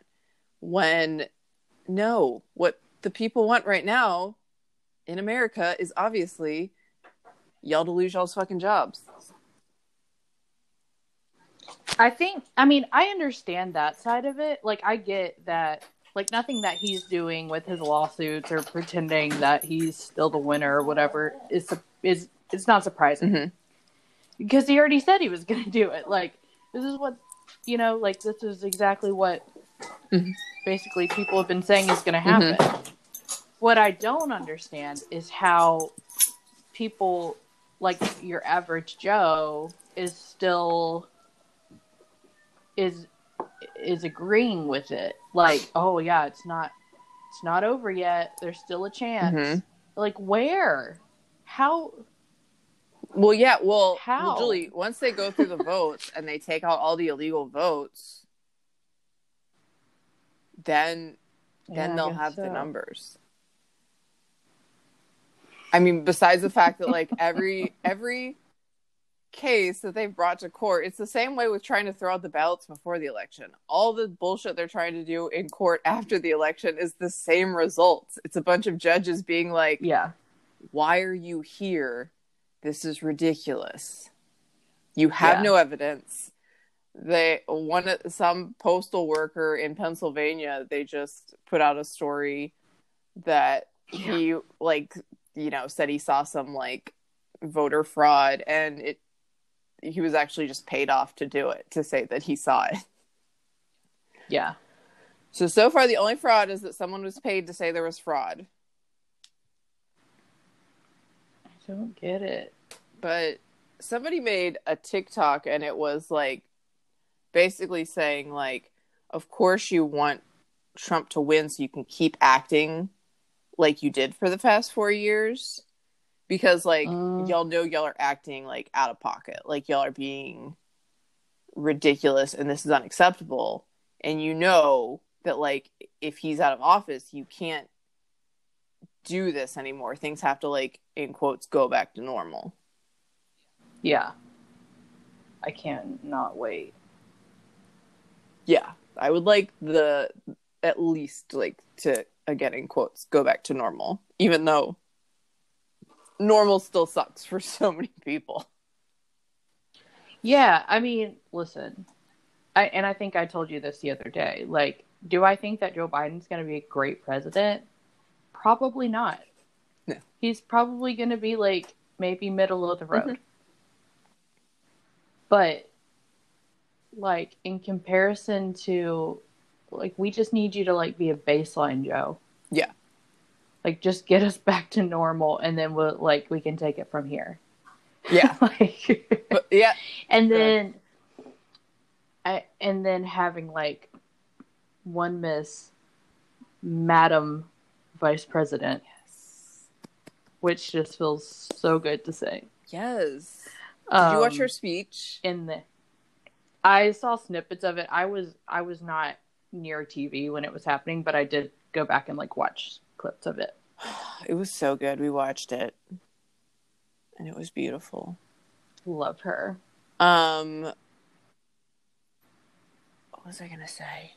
When no, what the people want right now in America is obviously y'all to lose y'all's fucking jobs. I think I mean I understand that side of it. Like I get that like nothing that he's doing with his lawsuits or pretending that he's still the winner or whatever is is it's not surprising Mhm. because he already said he was going to do it. Like this is what you know, like this is exactly what Mhm. basically people have been saying is going to happen. What I don't understand is how people like your average Joe is still is is agreeing with it. Like, oh yeah, it's not it's not over yet. There's still a chance. Mhm. Like where? How Well, yeah. Well, How? well, Julie, once they go through the votes and they take out all the illegal votes, then then Yeah, they'll have the numbers. I mean, besides the fact that like every every case that they've brought to court, it's the same way with trying to throw out the ballots before the election. All the bullshit they're trying to do in court after the election is the same results. It's a bunch of judges being like, Yeah. why are you here? This is ridiculous. You have Yeah. no evidence. They one some postal worker in Pennsylvania, they just put out a story that he like you know said he saw some like voter fraud and it he was actually just paid off to do it to say that he saw it. Yeah. So so far the only fraud is that someone was paid to say there was fraud. I don't get it. but somebody made a TikTok and it was like basically saying like of course you want Trump to win so you can keep acting like you did for the past 4 years because like Mm. y'all know y'all are acting like out of pocket like y'all are being ridiculous and this is unacceptable and you know that like if he's out of office you can't do this anymore things have to like in quotes go back to normal Yeah. I can't not wait. yeah i would like the at least like to again in quotes go back to normal even though normal still sucks for so many people Yeah, I mean, listen. I and I think I told you this the other day. Like, do I think that Joe Biden's going to be a great president? Probably not. He's probably going to be like maybe middle of the road. Mhm. But like in comparison to like we just need you to like be a baseline Joe. Yeah. Like just get us back to normal and then we'll like we can take it from here. yeah like but yeah and then I and then having like one miss madam vice president which just feels so good to say. Yes. Did you watch Um, her speech? in the i saw snippets of it. I was i was not near tv when it was happening but i did go back and like watch clips of it. It was so good. We watched it. And it was beautiful. Love her. Um what was i gonna say?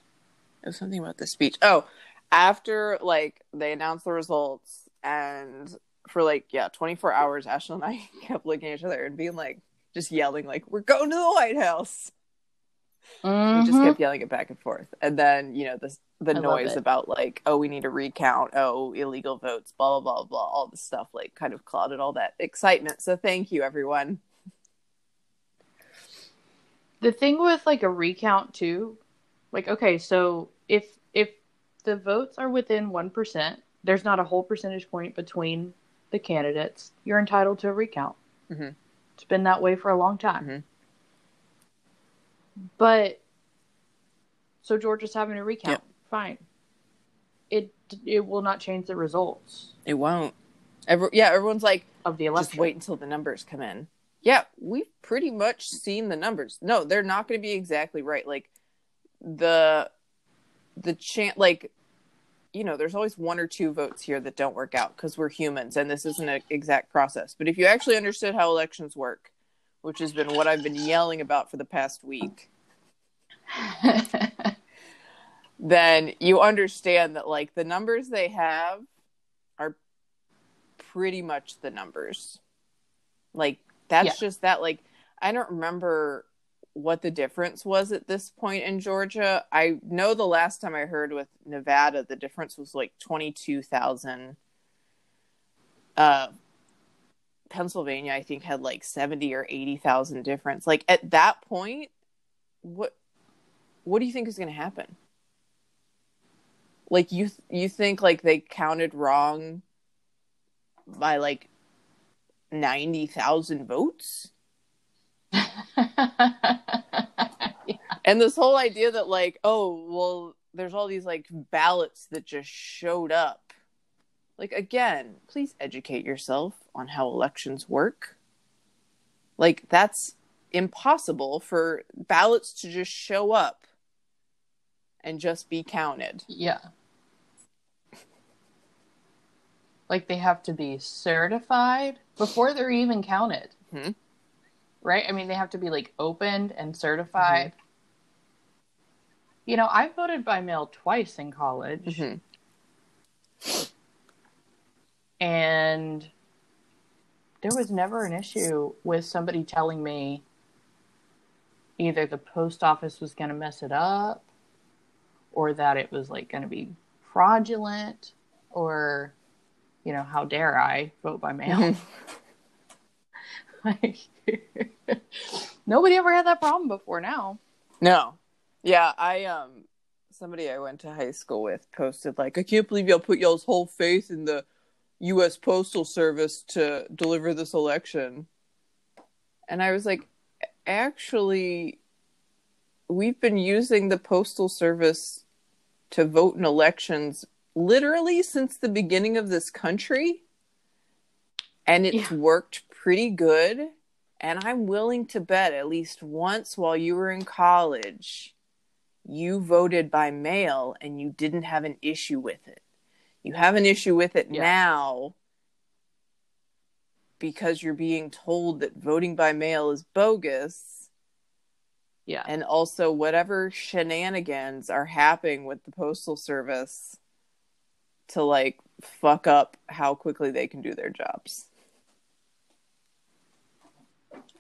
It was something about the speech. Oh after like they announced the results and for like yeah 24 hours ashton and i kept looking at each other and being like just yelling like we're going to the white house. We just Mhm. kept yelling it back and forth. And then you know the the I noise about like oh we need to recount. Oh illegal votes blah blah blah blah all the stuff like kind of clouded all that excitement. So thank you everyone. The thing with like a recount too like okay so if if the votes are within 1% there's not a whole percentage point between the candidates you're entitled to a recount. Mhm. it's been that way for a long time. Mhm. but so georgia's having a recount. Yep. fine. It it will not change the results. It won't. Every, yeah everyone's like of the election. just wait until the numbers come in. Yeah we've pretty much seen the numbers. No they're not going to be exactly right. Like the the chance like you know there's always one or two votes here that don't work out because we're humans and this isn't an exact process but if you actually understood how elections work which has been what i've been yelling about for the past week then you understand that like the numbers they have are pretty much the numbers. Like that's just that like I don't remember what the difference was at this point in Georgia. I know the last time I heard with Nevada the difference was like 22,000 uh Pennsylvania I think had like 70 or 80,000 difference. Like at that point what what do you think is going to happen? Like you you think like they counted wrong by like 90,000 votes? And this whole idea that like, oh, well, there's all these like ballots that just showed up. Like again, please educate yourself on how elections work. Like that's impossible for ballots to just show up and just be counted. Yeah. Like they have to be certified before they're even counted. Mhm. Right? I mean, they have to be like opened and certified. You know, I voted by mail twice in college. Mhm. And there was never an issue with somebody telling me either the post office was going to mess it up or that it was like going to be fraudulent or you know how dare i vote by mail like nobody ever had that problem before now No. Yeah, I um somebody I went to high school with posted like I can't believe y'all put y'all's whole faith in the US Postal Service to deliver this election. And I was like actually we've been using the postal service to vote in elections literally since the beginning of this country. And it's Yeah. worked pretty good. And I'm willing to bet at least once while you were in college, you voted by mail and you didn't have an issue with it. You have an issue with it Yeah. now because you're being told that voting by mail is bogus yeah and also whatever shenanigans are happening with the postal service to like fuck up how quickly they can do their jobs.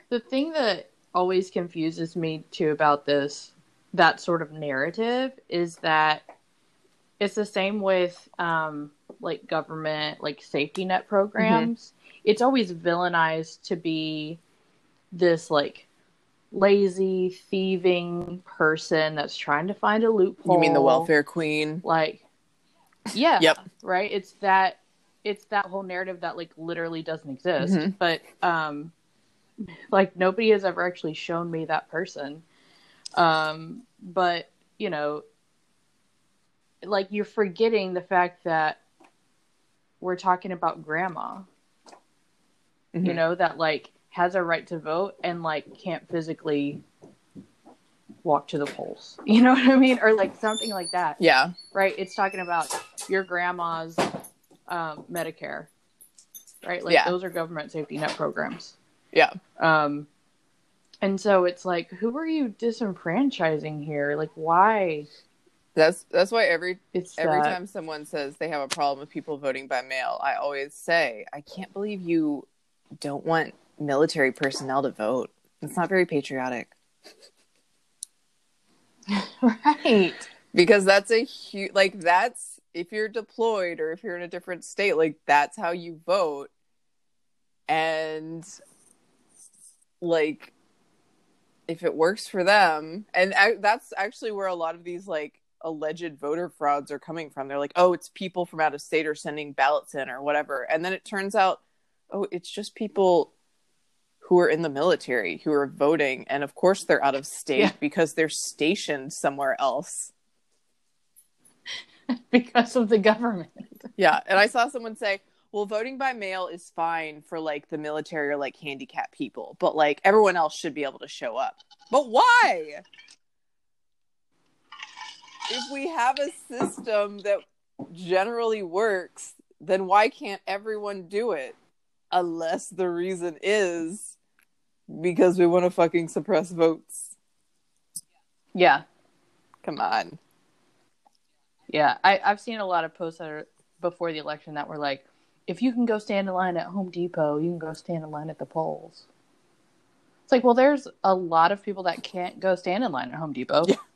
The thing that always confuses me too about this that sort of narrative is that it's the same with um like government like safety net programs it's always villainized to be this like lazy thieving person that's trying to find a loophole You mean the welfare queen? like yeah Yep. right it's that it's that whole narrative that like literally doesn't exist Mhm. but um like nobody has ever actually shown me that person um but you know like you're forgetting the fact that we're talking about grandma you Mhm. know that like has a right to vote and like can't physically walk to the polls you know what i mean or like something like that Yeah. right? It's talking about your grandma's um, Medicare, right? Like Yeah. those are government safety net programs. Yeah. Um, and so it's like, who are you disenfranchising here? Like, why? That's that's why every It's every that- time someone says they have a problem with people voting by mail, I always say, I can't believe you don't want military personnel to vote. It's not very patriotic. right? Because that's a huge like that's if you're deployed or if you're in a different state, like that's how you vote. And like if it works for them, and I, that's actually where a lot of these like alleged voter frauds are coming from. They're like, oh, it's people from out of state are sending ballots in or whatever. And then it turns out, oh, it's just people who are in the military who are voting. And of course, they're out of state Yeah. because they're stationed somewhere else. because of the government. Yeah. And I saw someone say, well, voting by mail is fine for like the military or like handicapped people, but like everyone else should be able to show up. But why? If we have a system that generally works, then why can't everyone do it? Unless the reason is because we want to fucking suppress votes. Yeah. Come on. Yeah. I, I've seen a lot of posts that are before the election that were like, if you can go stand in line at Home Depot, you can go stand in line at the polls. It's like, well, there's a lot of people that can't go stand in line at Home Depot. Yeah.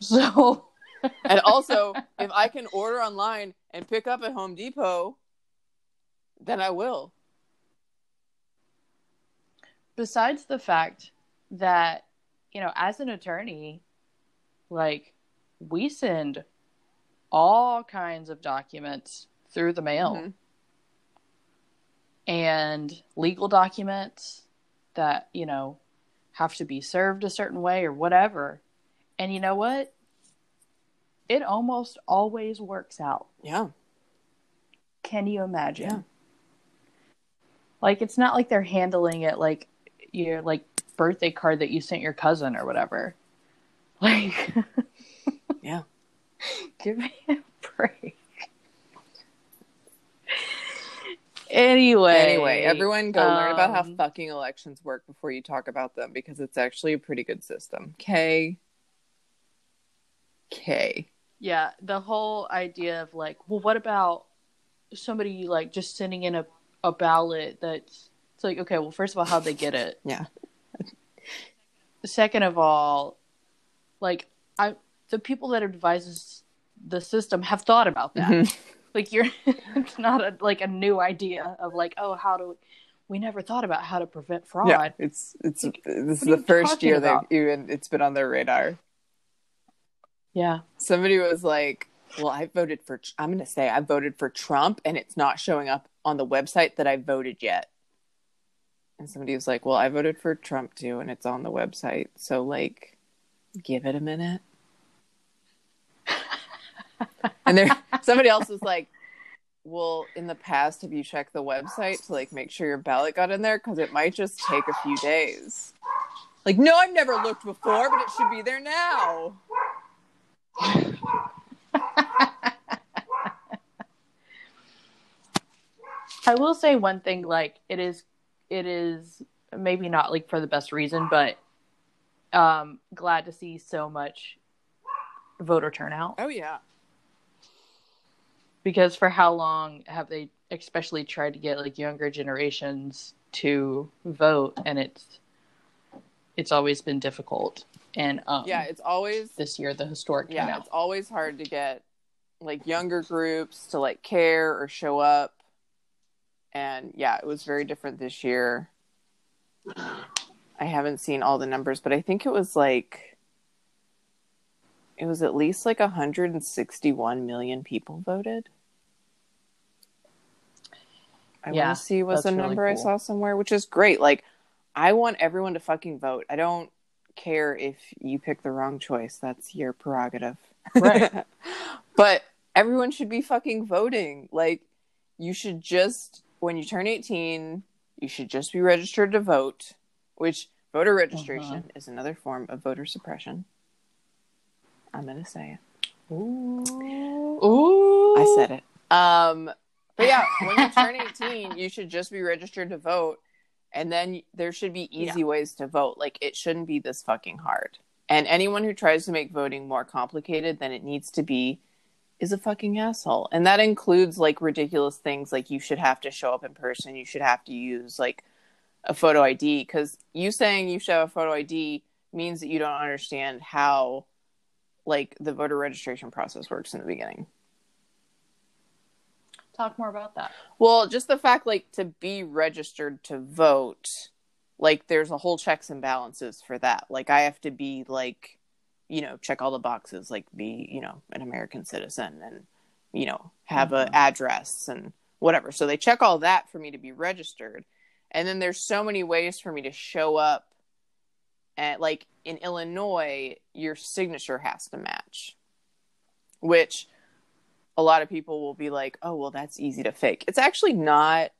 So, And also, if I can order online and pick up at Home Depot, then I will. besides the fact that, you know, as an attorney, like, we send all kinds of documents through the mail Mhm. And legal documents that, you know, have to be served a certain way or whatever. And you know what? It almost always works out. Yeah. Can you imagine? Yeah. Like it's not like they're handling it like your like birthday card that you sent your cousin or whatever. Like Yeah. give me a break. Anyway, Anyway, everyone go learn about how um, fucking elections work before you talk about them because it's actually a pretty good system. K. K. Yeah, the whole idea of like, well, what about somebody like just sending in a, a ballot that's it's like, okay, well, first of all, how'd they get it? Yeah. Second of all, like I the people that advise us the system have thought about that. Mhm. Like you're it's not a like a new idea of like, oh, how do we never thought about how to prevent fraud. Yeah, it's it's this is the first year that even it's been on their radar. Yeah. Somebody was like, "Well, I voted for. I'm going to say I voted for Trump, and it's not showing up on the website that I voted yet." And somebody was like, "Well, I voted for Trump too, and it's on the website. So, like, give it a minute." And there, somebody else was like, "Well, in the past, have you checked the website to like make sure your ballot got in there? Because it might just take a few days." Like, no, I've never looked before, but it should be there now. I will say one thing like it is it is maybe not like for the best reason, but um glad to see so much voter turnout Oh yeah. Because for how long have they especially tried to get like younger generations to vote and it's it's always been difficult and um Yeah, it's always this year the historic yeah, it's always hard to get like younger groups to like care or show up. And yeah, it was very different this year. I haven't seen all the numbers, but I think it was like it was at least like 161 million people voted. I Yeah, want to see was a really number I saw somewhere, which is great. Like I want everyone to fucking vote. I don't care if you pick the wrong choice. That's your prerogative. Right. but everyone should be fucking voting. Like you should just when you turn 18, you should just be registered to vote, which voter registration Uh-huh. is another form of voter suppression. I'm going to say it. Ooh. Ooh. I said it. Um, but yeah, when you turn 18, you should just be registered to vote. And then there should be easy ways to vote. Like, it shouldn't be this fucking hard. And anyone who tries to make voting more complicated than it needs to be is a fucking asshole. And that includes like ridiculous things like you should have to show up in person, you should have to use like a photo ID. Because you saying you should have a photo ID means that you don't understand how like the voter registration process works in the beginning. Talk more about that. Well, just the fact like to be registered to vote, like there's a whole checks and balances for that. Like I have to be like, you know, check all the boxes, like be, you know, an American citizen and, you know, have a Mhm. address and whatever. So they check all that for me to be registered. And then there's so many ways for me to show up and like in Illinois, your signature has to match. Which a lot of people will be like, oh, well, that's easy to fake. It's actually not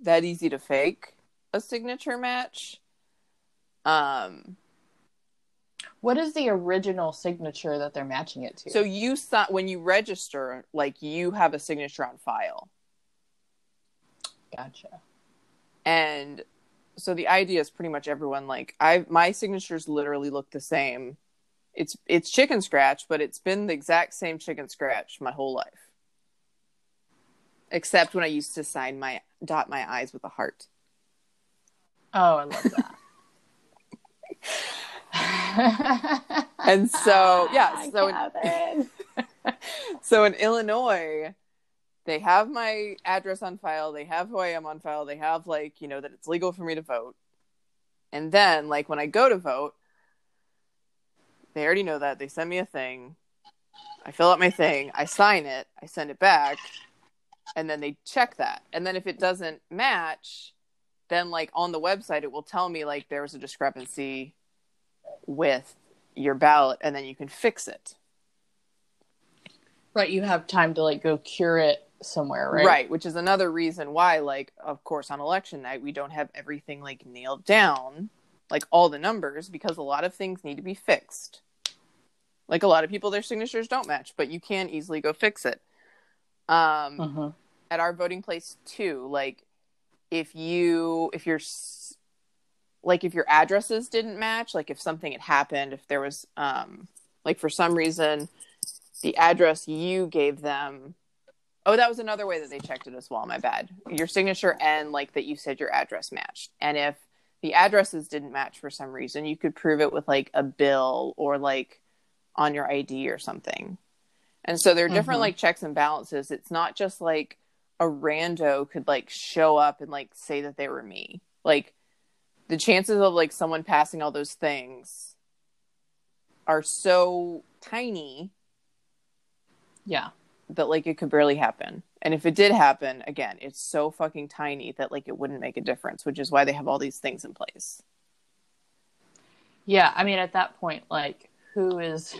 that easy to fake a signature match. Um, What is the original signature that they're matching it to? so you si- when you register, like you have a signature on file, gotcha. and so the idea is pretty much everyone like I my signatures literally look the same. It's it's chicken scratch, but it's been the exact same chicken scratch my whole life, except when I used to sign my dot my eyes with a heart. Oh, I love that. And so, yeah, ah, so in- so in Illinois, they have my address on file, they have who I am on file, they have like, you know, that it's legal for me to vote. And then like when I go to vote, they already know that. They send me a thing I fill out my thing, I sign it, I send it back, and then they check that. And then if it doesn't match, then like on the website it will tell me like there was a discrepancy with your ballot and then you can fix it. Right, you have time to like go cure it somewhere, right? Right, which is another reason why like of course on election night we don't have everything like nailed down, like all the numbers because a lot of things need to be fixed. Like a lot of people their signatures don't match, but you can easily go fix it. Um Uh-huh. at our voting place too like if you if you're like if your addresses didn't match like if something had happened if there was um like for some reason the address you gave them oh that was another way that they checked it as well my bad your signature and like that you said your address matched and if the addresses didn't match for some reason you could prove it with like a bill or like on your id or something and so there are different Mhm. like checks and balances it's not just like a rando could like show up and like say that they were me like the chances of like someone passing all those things are so tiny Yeah. that like it could barely happen. And if it did happen, again, it's so fucking tiny that like it wouldn't make a difference, which is why they have all these things in place. Yeah, I mean at that point like who is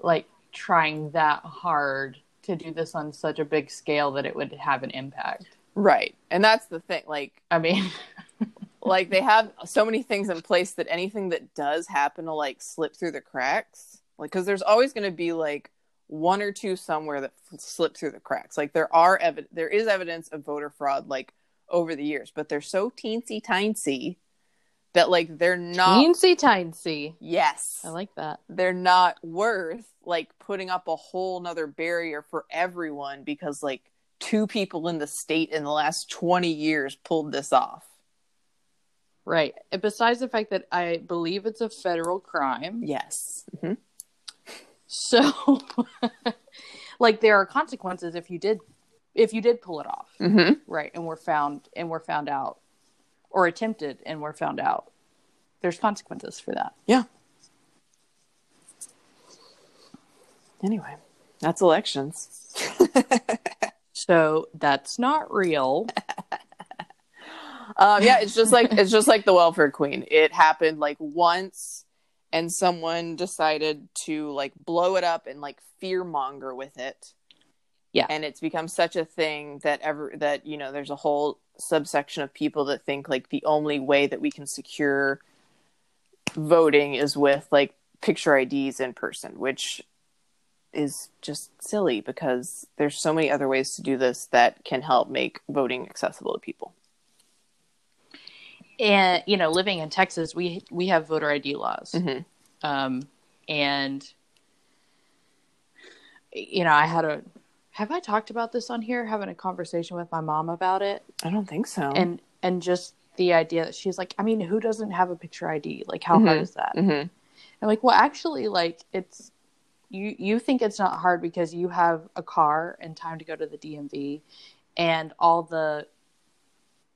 like trying that hard to do this on such a big scale that it would have an impact? Right. And that's the thing. Like I mean, like they have so many things in place that anything that does happen to like slip through the cracks like because there's always going to be like one or two somewhere that f- slip through the cracks like there are evi- there is evidence of voter fraud like over the years but they're so teensy tiny that like they're not teensy tiny. yes I like that. they're not worth like putting up a whole nother barrier for everyone because like two people in the state in the last 20 years pulled this off Right. And Besides the fact that I believe it's a federal crime. yes Mhm. So like there are consequences if you did if you did pull it off. Mm-hmm. Right. And we're found and we're found out or attempted and we're found out. There's consequences for that. Yeah. Anyway, that's elections. So that's not real. um, yeah, it's just like it's just like the welfare queen. It happened like once, and someone decided to like blow it up and like fear monger with it. Yeah. and it's become such a thing that ever that you know there's a whole subsection of people that think like the only way that we can secure voting is with like picture IDs in person, which is just silly because there's so many other ways to do this that can help make voting accessible to people. And you know, living in Texas, we we have voter ID laws. Mhm. Um and you know, I had a have I talked about this on here having a conversation with my mom about it? I don't think so. and and just the idea that she's like, I mean, who doesn't have a picture ID? Like, how hard Mhm. is that? Mhm. I'm like, well, actually, like it's you you think it's not hard because you have a car and time to go to the DMV and all the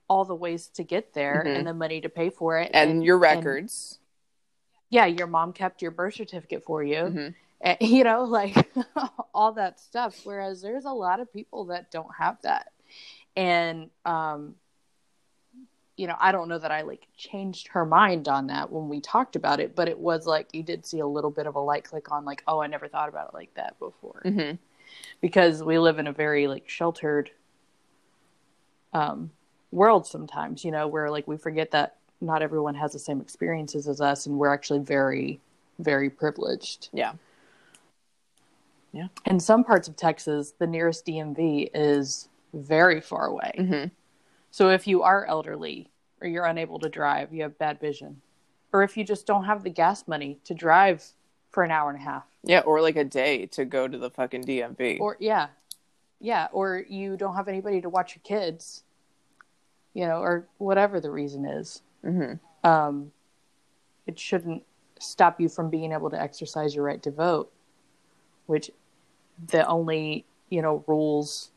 all the ways to get there Mhm. and the money to pay for it and, your records. yeah, your mom kept your birth certificate for you. Mhm. And, you know, like all that stuff. Whereas there's a lot of people that don't have that. And, um, you know, I don't know that I like changed her mind on that when we talked about it, but it was like you did see a little bit of a light click on, like, oh, I never thought about it like that before. Mhm. Because we live in a very like sheltered um, world sometimes, you know, where like we forget that not everyone has the same experiences as us and we're actually very, very privileged. Yeah. Yeah. In some parts of Texas, the nearest DMV is very far away. Mhm. So if you are elderly or you're unable to drive, you have bad vision, or if you just don't have the gas money to drive for an hour and a half, Yeah, or like a day to go to the fucking DMV. or yeah, yeah, or you don't have anybody to watch your kids, you know, or whatever the reason is, Mhm. um, it shouldn't stop you from being able to exercise your right to vote, which the only you know rules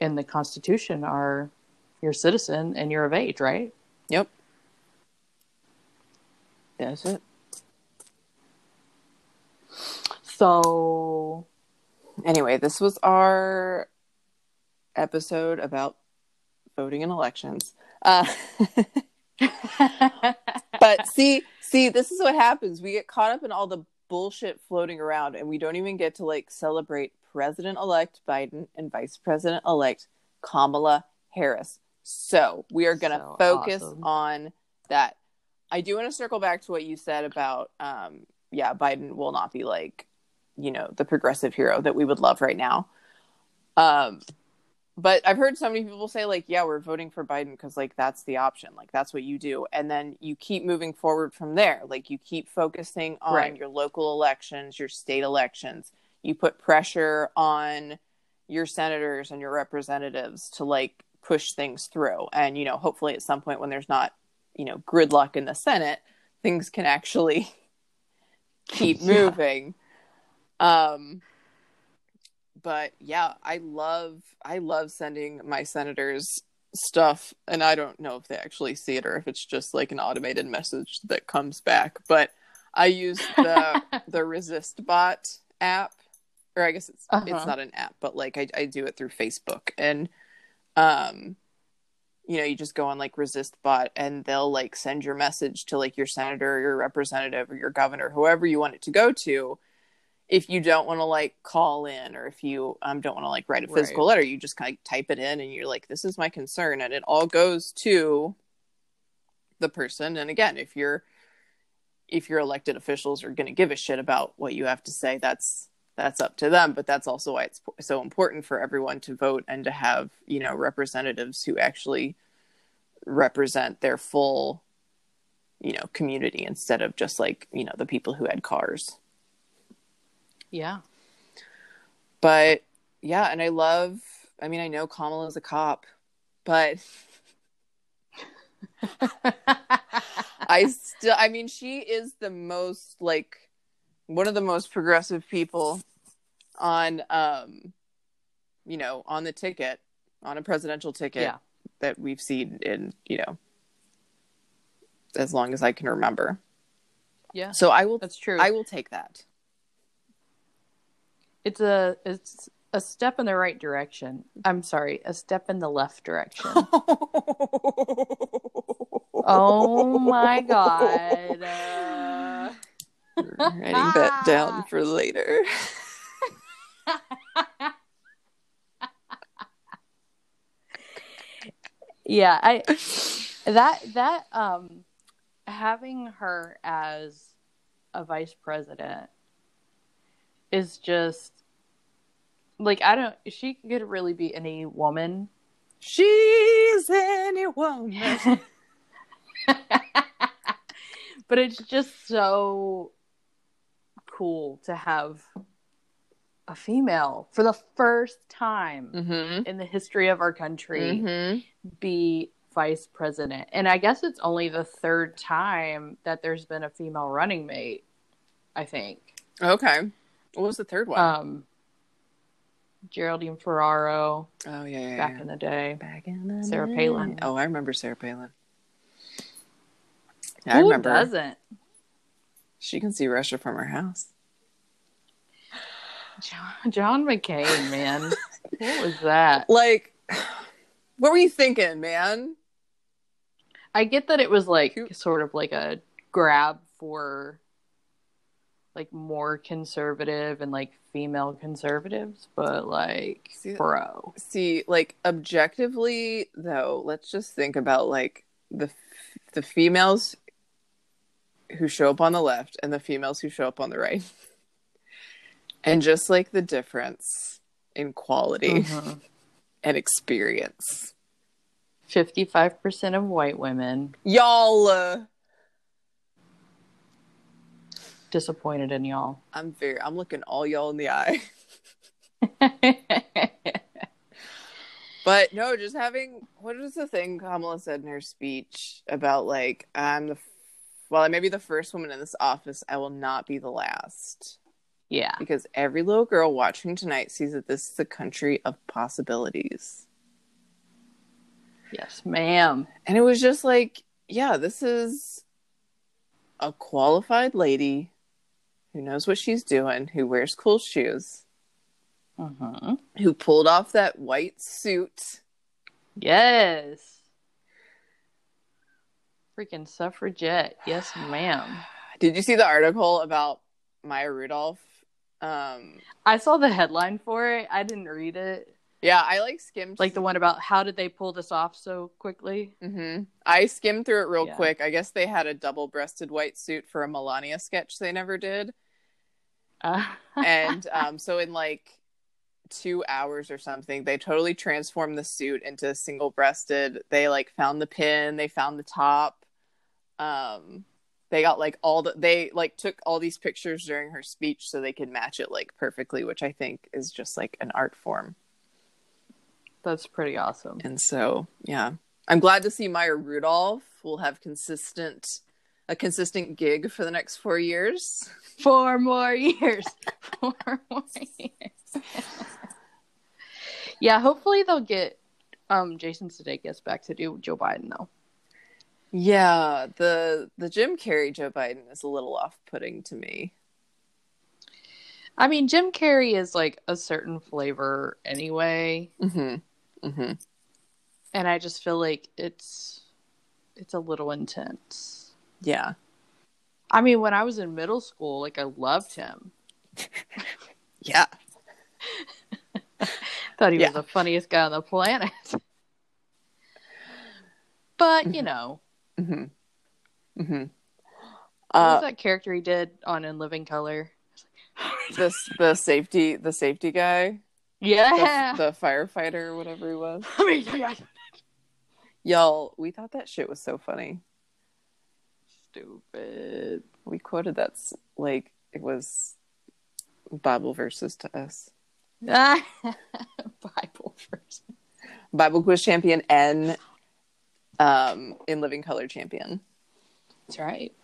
in the Constitution are you're a citizen and you're of age, right? Yep. That's it. So Anyway, this was our episode about voting in elections. Uh, but see, see, this is what happens. We get caught up in all the bullshit floating around, and we don't even get to like celebrate President elect Biden and Vice President elect Kamala Harris. So we are going to So focus awesome. on that. I do want to circle back to what you said about, um, yeah, Biden will not be like, you know, the progressive hero that we would love right now. Um, but I've heard so many people say like, yeah, we're voting for Biden because like that's the option, like that's what you do, and then you keep moving forward from there. Like you keep focusing on Right. your local elections, your state elections. You put pressure on your senators and your representatives to like push things through, and you know, hopefully at some point when there's not, you know, gridlock in the Senate, things can actually keep Yeah. moving. Um but yeah, I love I love sending my senators stuff and I don't know if they actually see it or if it's just like an automated message that comes back, but I use the the Resist Bot app or I guess it's Uh-huh. it's not an app, but like I I do it through Facebook and um you know, you just go on like Resist Bot and they'll like send your message to like your senator or your representative or your governor, whoever you want it to go to. If you don't want to like call in or if you um, don't want to like write a physical Right. letter, you just kind of type it in and you're like, this is my concern. And it all goes to the person. And again, if you're if your elected officials are going to give a shit about what you have to say, that's that's up to them. But that's also why it's so important for everyone to vote and to have you know representatives who actually represent their full you know community instead of just like you know the people who had cars. Yeah. But yeah, and I love. I mean, I know Kamala's a cop, but I still, I mean, she is the most like one of the most progressive people on, um, you know, on the ticket, on a presidential ticket Yeah. that we've seen in, you know, as long as I can remember. yeah. So I will, That's true. I will take that. It's a it's a step in the right direction. I'm sorry, a step in the left direction. oh my god. Uh, Writing that down for later. yeah, I that that um having her as a vice president is just like I don't she could really be any woman She's any woman. but it's just so cool to have a female for the first time Mm-hmm. in the history of our country Mm-hmm. be vice president. And I guess it's only the third time that there's been a female running mate, I think. Okay. What was the third one? Um Geraldine Ferraro oh yeah, yeah, back yeah. in the day. back in the Sarah day. Palin. Oh, I remember Sarah Palin. Yeah, I remember. doesn't? She can see Russia from her house. John, John McCain, man. what was that? Like, what were you thinking, man? I get that it was like Who- sort of like a grab for like more conservative and like female conservatives, but like See- bro. See, like objectively, though, let's just think about like the the females who show up on the left and the females who show up on the right, and just like the difference in quality Mhm. and experience. 55% of white women Y'all, uh, disappointed in y'all. I'm very, I'm looking all y'all in the eye. But no, just having what is the thing Kamala said in her speech about like I'm the well, I may be the first woman in this office. I will not be the last yeah. because every little girl watching tonight sees that this is a country of possibilities. Yes, ma'am. And it was just like, yeah, this is a qualified lady who knows what she's doing, who wears cool shoes, Mm-hmm. who pulled off that white suit. Yes. Freaking suffragette. Yes, ma'am. Did you see the article about Maya Rudolph? Um, I saw the headline for it. I didn't read it. yeah, I like skimmed Like the one about how did they pull this off so quickly? hmm I skimmed through it real Yeah. quick. I guess they had a double-breasted white suit for a Melania sketch they never did, Uh, and um, so in like two hours or something, they totally transformed the suit into single-breasted. They like found the pin, they found the top. Um, they got like all the they like took all these pictures during her speech so they could match it like perfectly, which I think is just like an art form. that's pretty awesome. And so, yeah, I'm glad to see Maya Rudolph will have consistent a consistent gig for the next four years. Four more years. Four more years. yeah, hopefully they'll get um Jason Sudeikis back to do Joe Biden though. Yeah, the the Jim Carrey Joe Biden is a little off putting to me. I mean, Jim Carrey is like a certain flavor anyway, Mm-hmm. Mm-hmm. and I just feel like it's it's a little intense. Yeah. I mean, when I was in middle school, like I loved him. Yeah. Thought he Yeah. was the funniest guy on the planet. but, you know, Mm-hmm. Mm-hmm. what was Uh, that character he did on In Living Color? this the safety the safety guy, Yeah. the firefighter, whatever he was. I mean. Y'all, we thought that shit was so funny. Stupid. We quoted that like it was Bible verses to us. Bible verse. Bible quiz champion and um in living color champion. That's right.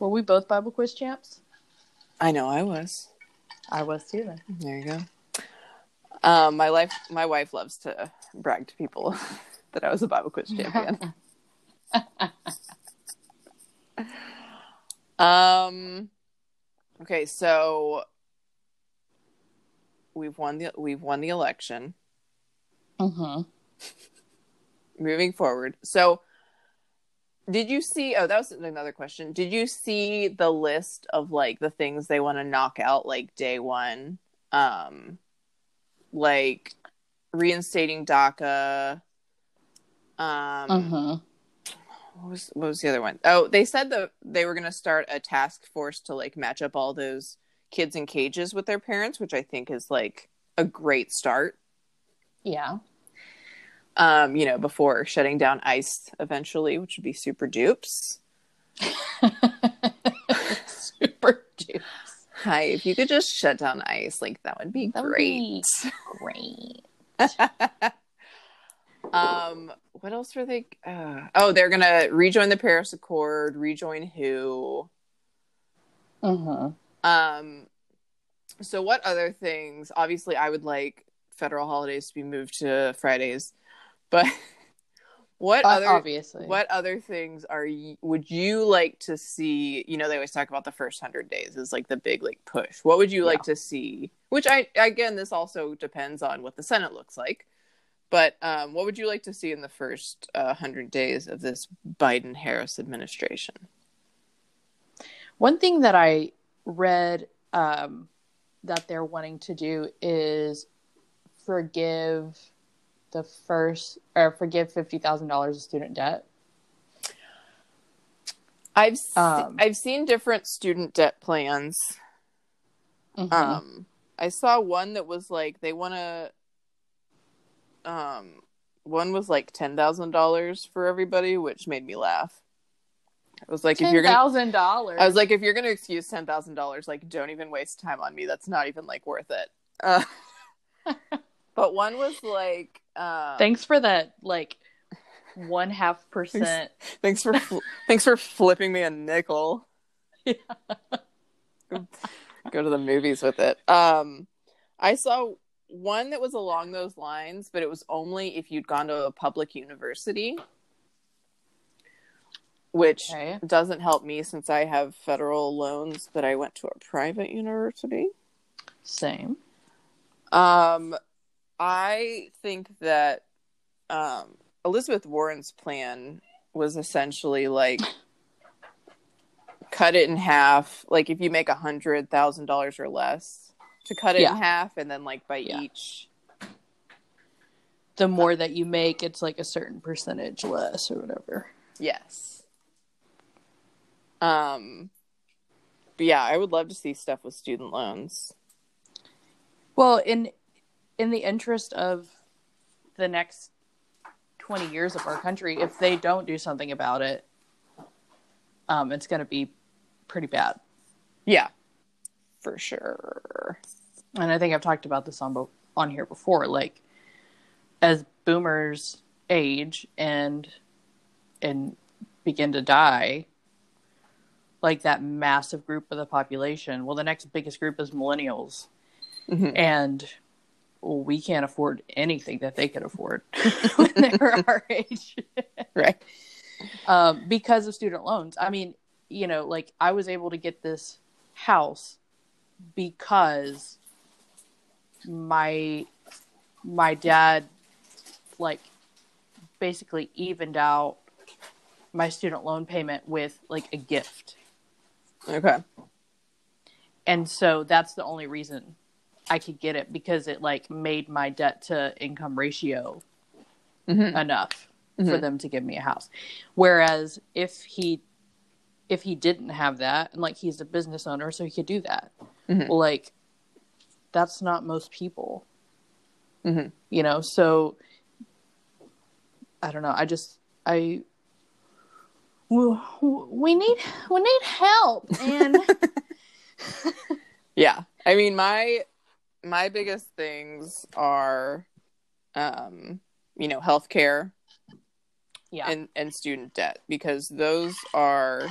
Were we both Bible quiz champs? I know I was. I was too then. There you go. Um my life my wife loves to brag to people that I was a Bible quiz champion. Um okay, so we've won the we've won the election. Mm-hmm. moving forward. So, did you see? Oh, that was another question. Did you see the list of like the things they want to knock out like day one? Um, like reinstating DACA. Um, Mm-hmm. What was what was the other one? Oh, they said that they were going to start a task force to like match up all those kids in cages with their parents, which I think is like a great start. Yeah. um, you know, before shutting down ICE eventually, which would be super dupes. Super dupes. Hi, if you could just shut down ICE, like that would be That would great. be great. um, what else were they? Uh, oh, they're gonna rejoin the Paris Accord. Rejoin who? Mm-hmm. Um, so what other things? Obviously, I would like federal holidays to be moved to Fridays, but what other? obviously. What other things are you, would you like to see? You know, they always talk about the first hundred days is like the big like push. What would you like to see? Which I again, this also depends on what the Senate looks like. But um, what would you like to see in the first uh, hundred days of this Biden Harris administration? One thing that I read um, that they're wanting to do is forgive the first or forgive fifty thousand dollars of student debt. I've se- Um, I've seen different student debt plans. Mhm. Um, I saw one that was like they want to. Um, one was like ten thousand dollars for everybody, which made me laugh. It was like if you're gonna, thousand dollars. I was like, if you're gonna excuse ten thousand dollars, like don't even waste time on me. That's not even like worth it. Uh, but one was like, um, Thanks for that, like one half percent. thanks for fl- thanks for flipping me a nickel. Yeah. go, go to the movies with it. Um, I saw one that was along those lines, but it was only if you'd gone to a public university. which Okay. doesn't help me since I have federal loans, but I went to a private university. Same. Um, I think that um, Elizabeth Warren's plan was essentially like cut it in half. Like if you make a hundred thousand dollars or less, to cut it Yeah. in half, and then like by Yeah. each. The more that you make, it's like a certain percentage less or whatever. Yes. Um. But yeah, I would love to see stuff with student loans. Well, in in the interest of the next twenty years of our country, if they don't do something about it, um, it's going to be pretty bad. Yeah, for sure. And I think I've talked about this on bo- on here before. Like, as boomers age and and begin to die, like that massive group of the population. Well, the next biggest group is millennials, Mhm. and well, we can't afford anything that they could afford when they were our age Right. um, because of student loans. I mean, you know, like I was able to get this house because my my dad like basically evened out my student loan payment with like a gift. Okay. And so that's the only reason I could get it because it like made my debt to income ratio Mhm. enough for Mhm. them to give me a house. Whereas if he if he didn't have that and like he's a business owner so he could do that. Mhm. Like that's not most people. Mhm. You know, so I don't know. I just I we we need we need help and Yeah. I mean my my biggest things are um you know, healthcare yeah. and and student debt because those are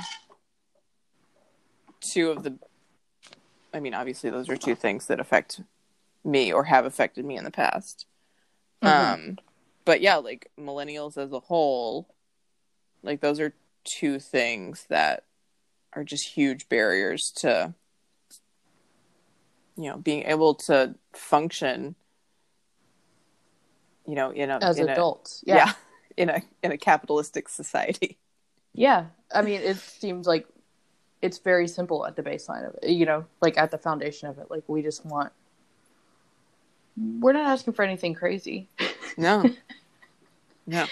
two of the I mean, obviously those are two things that affect me or have affected me in the past. Mhm. Um but yeah, like millennials as a whole, like those are two things that are just huge barriers to you know, being able to function you know, in a as in a- adults. yeah. yeah. in a in a capitalistic society. Yeah, I mean, it seems like it's very simple at the baseline of it. You know, like at the foundation of it. Like we just want. We're not asking for anything crazy, No. no.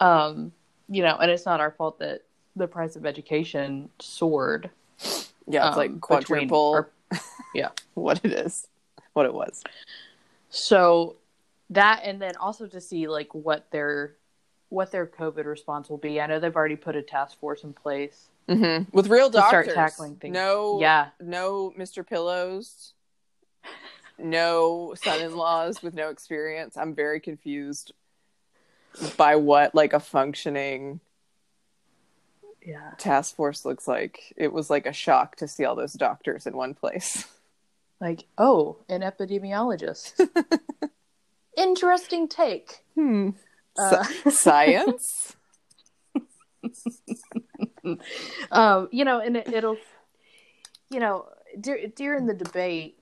um, you know, and it's not our fault that the price of education soared. Yeah, it's um, like quadruple our- yeah. what it is. What it was. So that, and then also to see like what their what their COVID response will be. I know they've already put a task force in place. Mm-hmm. With real To start doctors. tackling things. No Yeah, no Mr. Pillows. No son in laws with no experience. I'm very confused by what like a functioning yeah. task force looks like. It was like a shock to see all those doctors in one place. Like, oh, an epidemiologist. Interesting take. Hmm. Uh, Science? um, you know, and it, it'll, you know, dur- during the debate,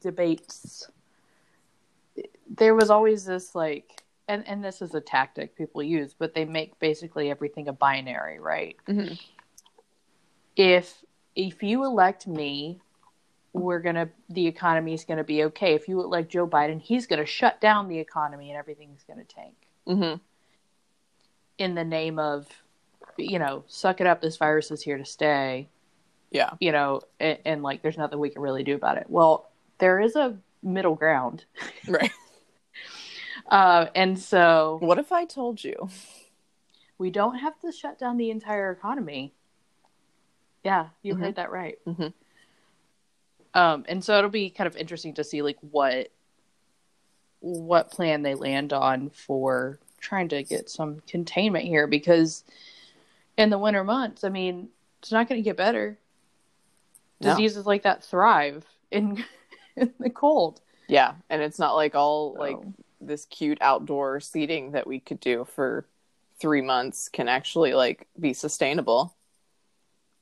debates, there was always this like, and and this is a tactic people use, but they make basically everything a binary, right? hmm If if you elect me, we're gonna the economy is gonna be okay. If you elect Joe Biden, he's gonna shut down the economy and everything's gonna tank. Hmm in the name of you know suck it up this virus is here to stay Yeah. you know and, and like there's nothing we can really do about it well there is a middle ground Right. uh, and so What if I told you? we don't have to shut down the entire economy yeah you Mhm. heard that right Mhm. um, and so it'll be kind of interesting to see like what what plan they land on for trying to get some containment here because in the winter months i mean it's not going to get better No. diseases like that thrive in in the cold Yeah, and it's not like all like this cute outdoor seating that we could do for three months can actually like be sustainable.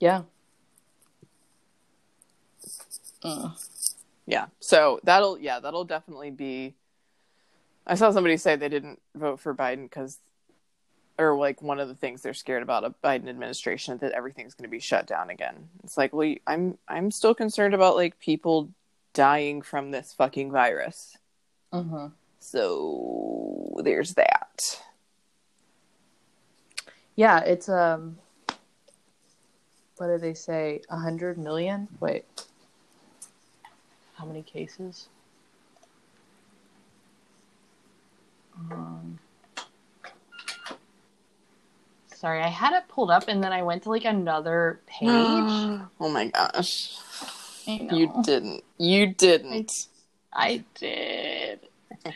Yeah. Uh, Yeah. So that'll yeah, that'll definitely be I saw somebody say they didn't vote for Biden because or like one of the things they're scared about a Biden administration that everything's going to be shut down again. It's like, well, I'm I'm still concerned about like people dying from this fucking virus. mhm. So there's that. Yeah, it's um. What do they say? A hundred million? Wait. How many cases? Sorry, I had it pulled up and then I went to like another page. oh my gosh. You didn't. You didn't. I did.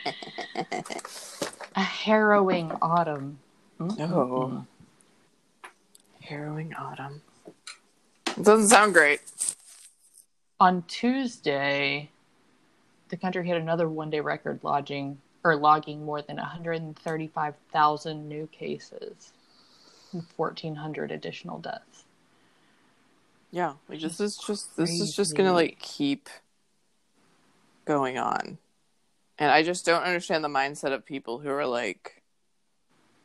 A harrowing autumn. Mm-hmm. Oh. Harrowing autumn. It doesn't sound great. On Tuesday, the country hit another one-day record lodging or logging more than 135,000 new cases and 1,400 additional deaths. Yeah, like this is just this is just gonna like keep going on, and I just don't understand the mindset of people who are like,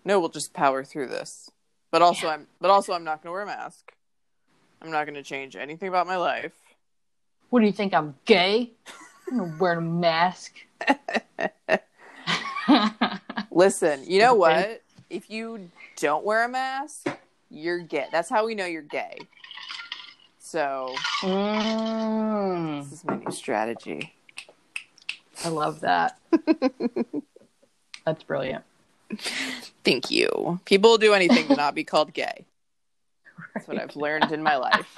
"No, we'll just power through this." But also, Yeah. I'm but also I'm not gonna wear a mask. I'm not gonna change anything about my life. What do you think? I'm gay? I'm gonna wear a mask. Listen, you know what? If you don't wear a mask, you're gay. That's how we know you're gay. So Mm, this is my new strategy. I love that. That's brilliant. Thank you. People will do anything to not be called gay. That's what I've learned in my life.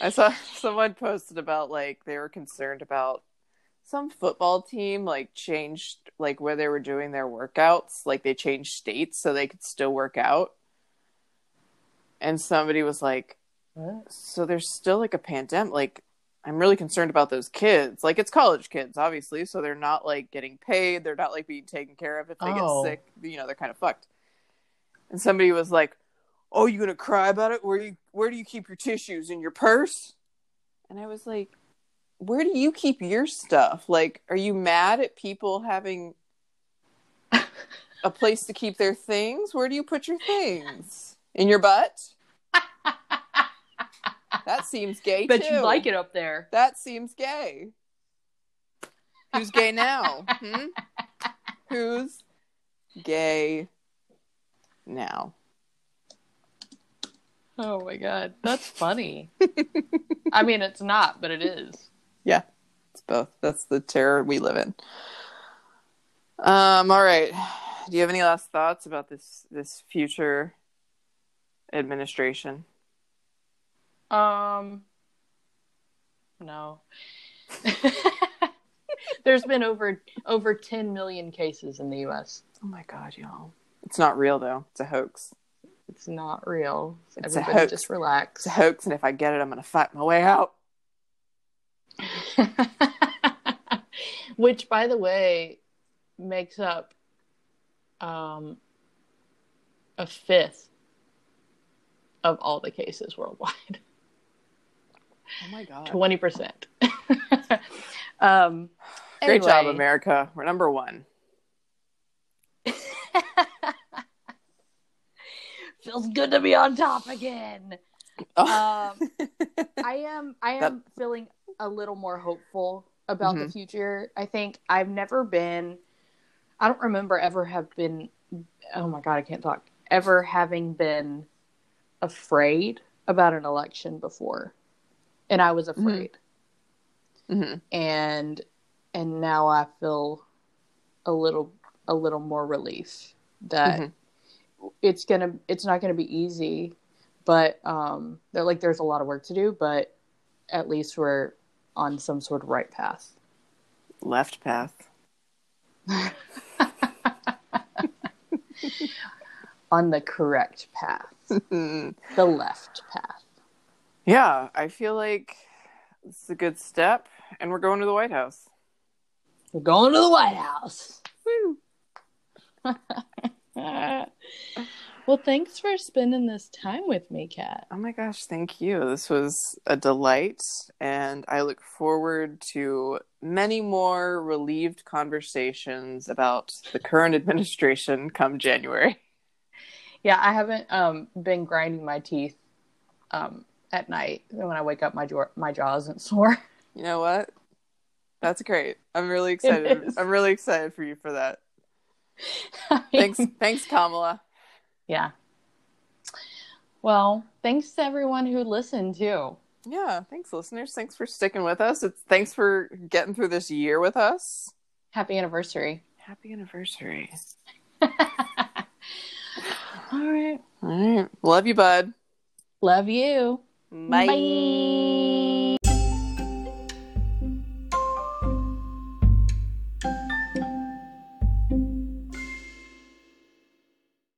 I saw someone posted about like they were concerned about some football team like changed like where they were doing their workouts, like they changed states so they could still work out. And somebody was like, What? so there's still like a pandemic like i'm really concerned about those kids. Like it's college kids obviously so they're not like getting paid. They're not like being taken care of if they Oh. get sick. You know they're kind of fucked. And somebody was like oh you gonna cry about it? Where you where do you keep your tissues? In your purse? And i was like where do you keep your stuff like are you mad at people having a place to keep their things where do you put your things in your butt that seems gay Bet too. you like it up there. That seems gay. Who's gay now? Hmm? Who's gay now? Oh my god, that's funny. I mean, it's not, but it is. Yeah, it's both. That's the terror we live in. Um. All right. Do you have any last thoughts about this this future administration? Um, no. There's been over over 10 million cases in the U.S. Oh my god, y'all! It's not real though. It's a hoax. It's not real. It's a hoax. just relax. It's a hoax, and if I get it, I'm gonna fight my way out. Which, by the way, makes up um, a fifth of all the cases worldwide. Oh my god! Twenty percent. um, Great job. America. We're number one. Feels good to be on top again. Oh. Um, I am. I am feeling a little more hopeful about the Mhm. future. I think I've never been. I don't remember ever have been. Oh my god, I can't talk. Ever having been afraid about an election before, and I was afraid. Mhm. and and now I feel a little a little more relief that Mhm. it's gonna it's not gonna be easy, but um, like there's a lot of work to do, but at least we're on some sort of right path. Left path. on the correct path, the left path. yeah, I feel like it's a good step, and we're going to the White House. We're going to the White House. Woo! well, thanks for spending this time with me, Kat. Oh my gosh, thank you. This was a delight, and I look forward to many more relieved conversations about the current administration come January. Yeah, I haven't um, been grinding my teeth um, at night. When I wake up, my jaw my jaw isn't sore. You know what? That's great. I'm really excited. I'm really excited for you for that. thanks, thanks, Kamala. Yeah. Well, thanks to everyone who listened too. Yeah, thanks, listeners. Thanks for sticking with us. It's thanks for getting through this year with us. Happy anniversary. Happy anniversary. All right. All right. Love you, bud. Love you. Bye. Bye.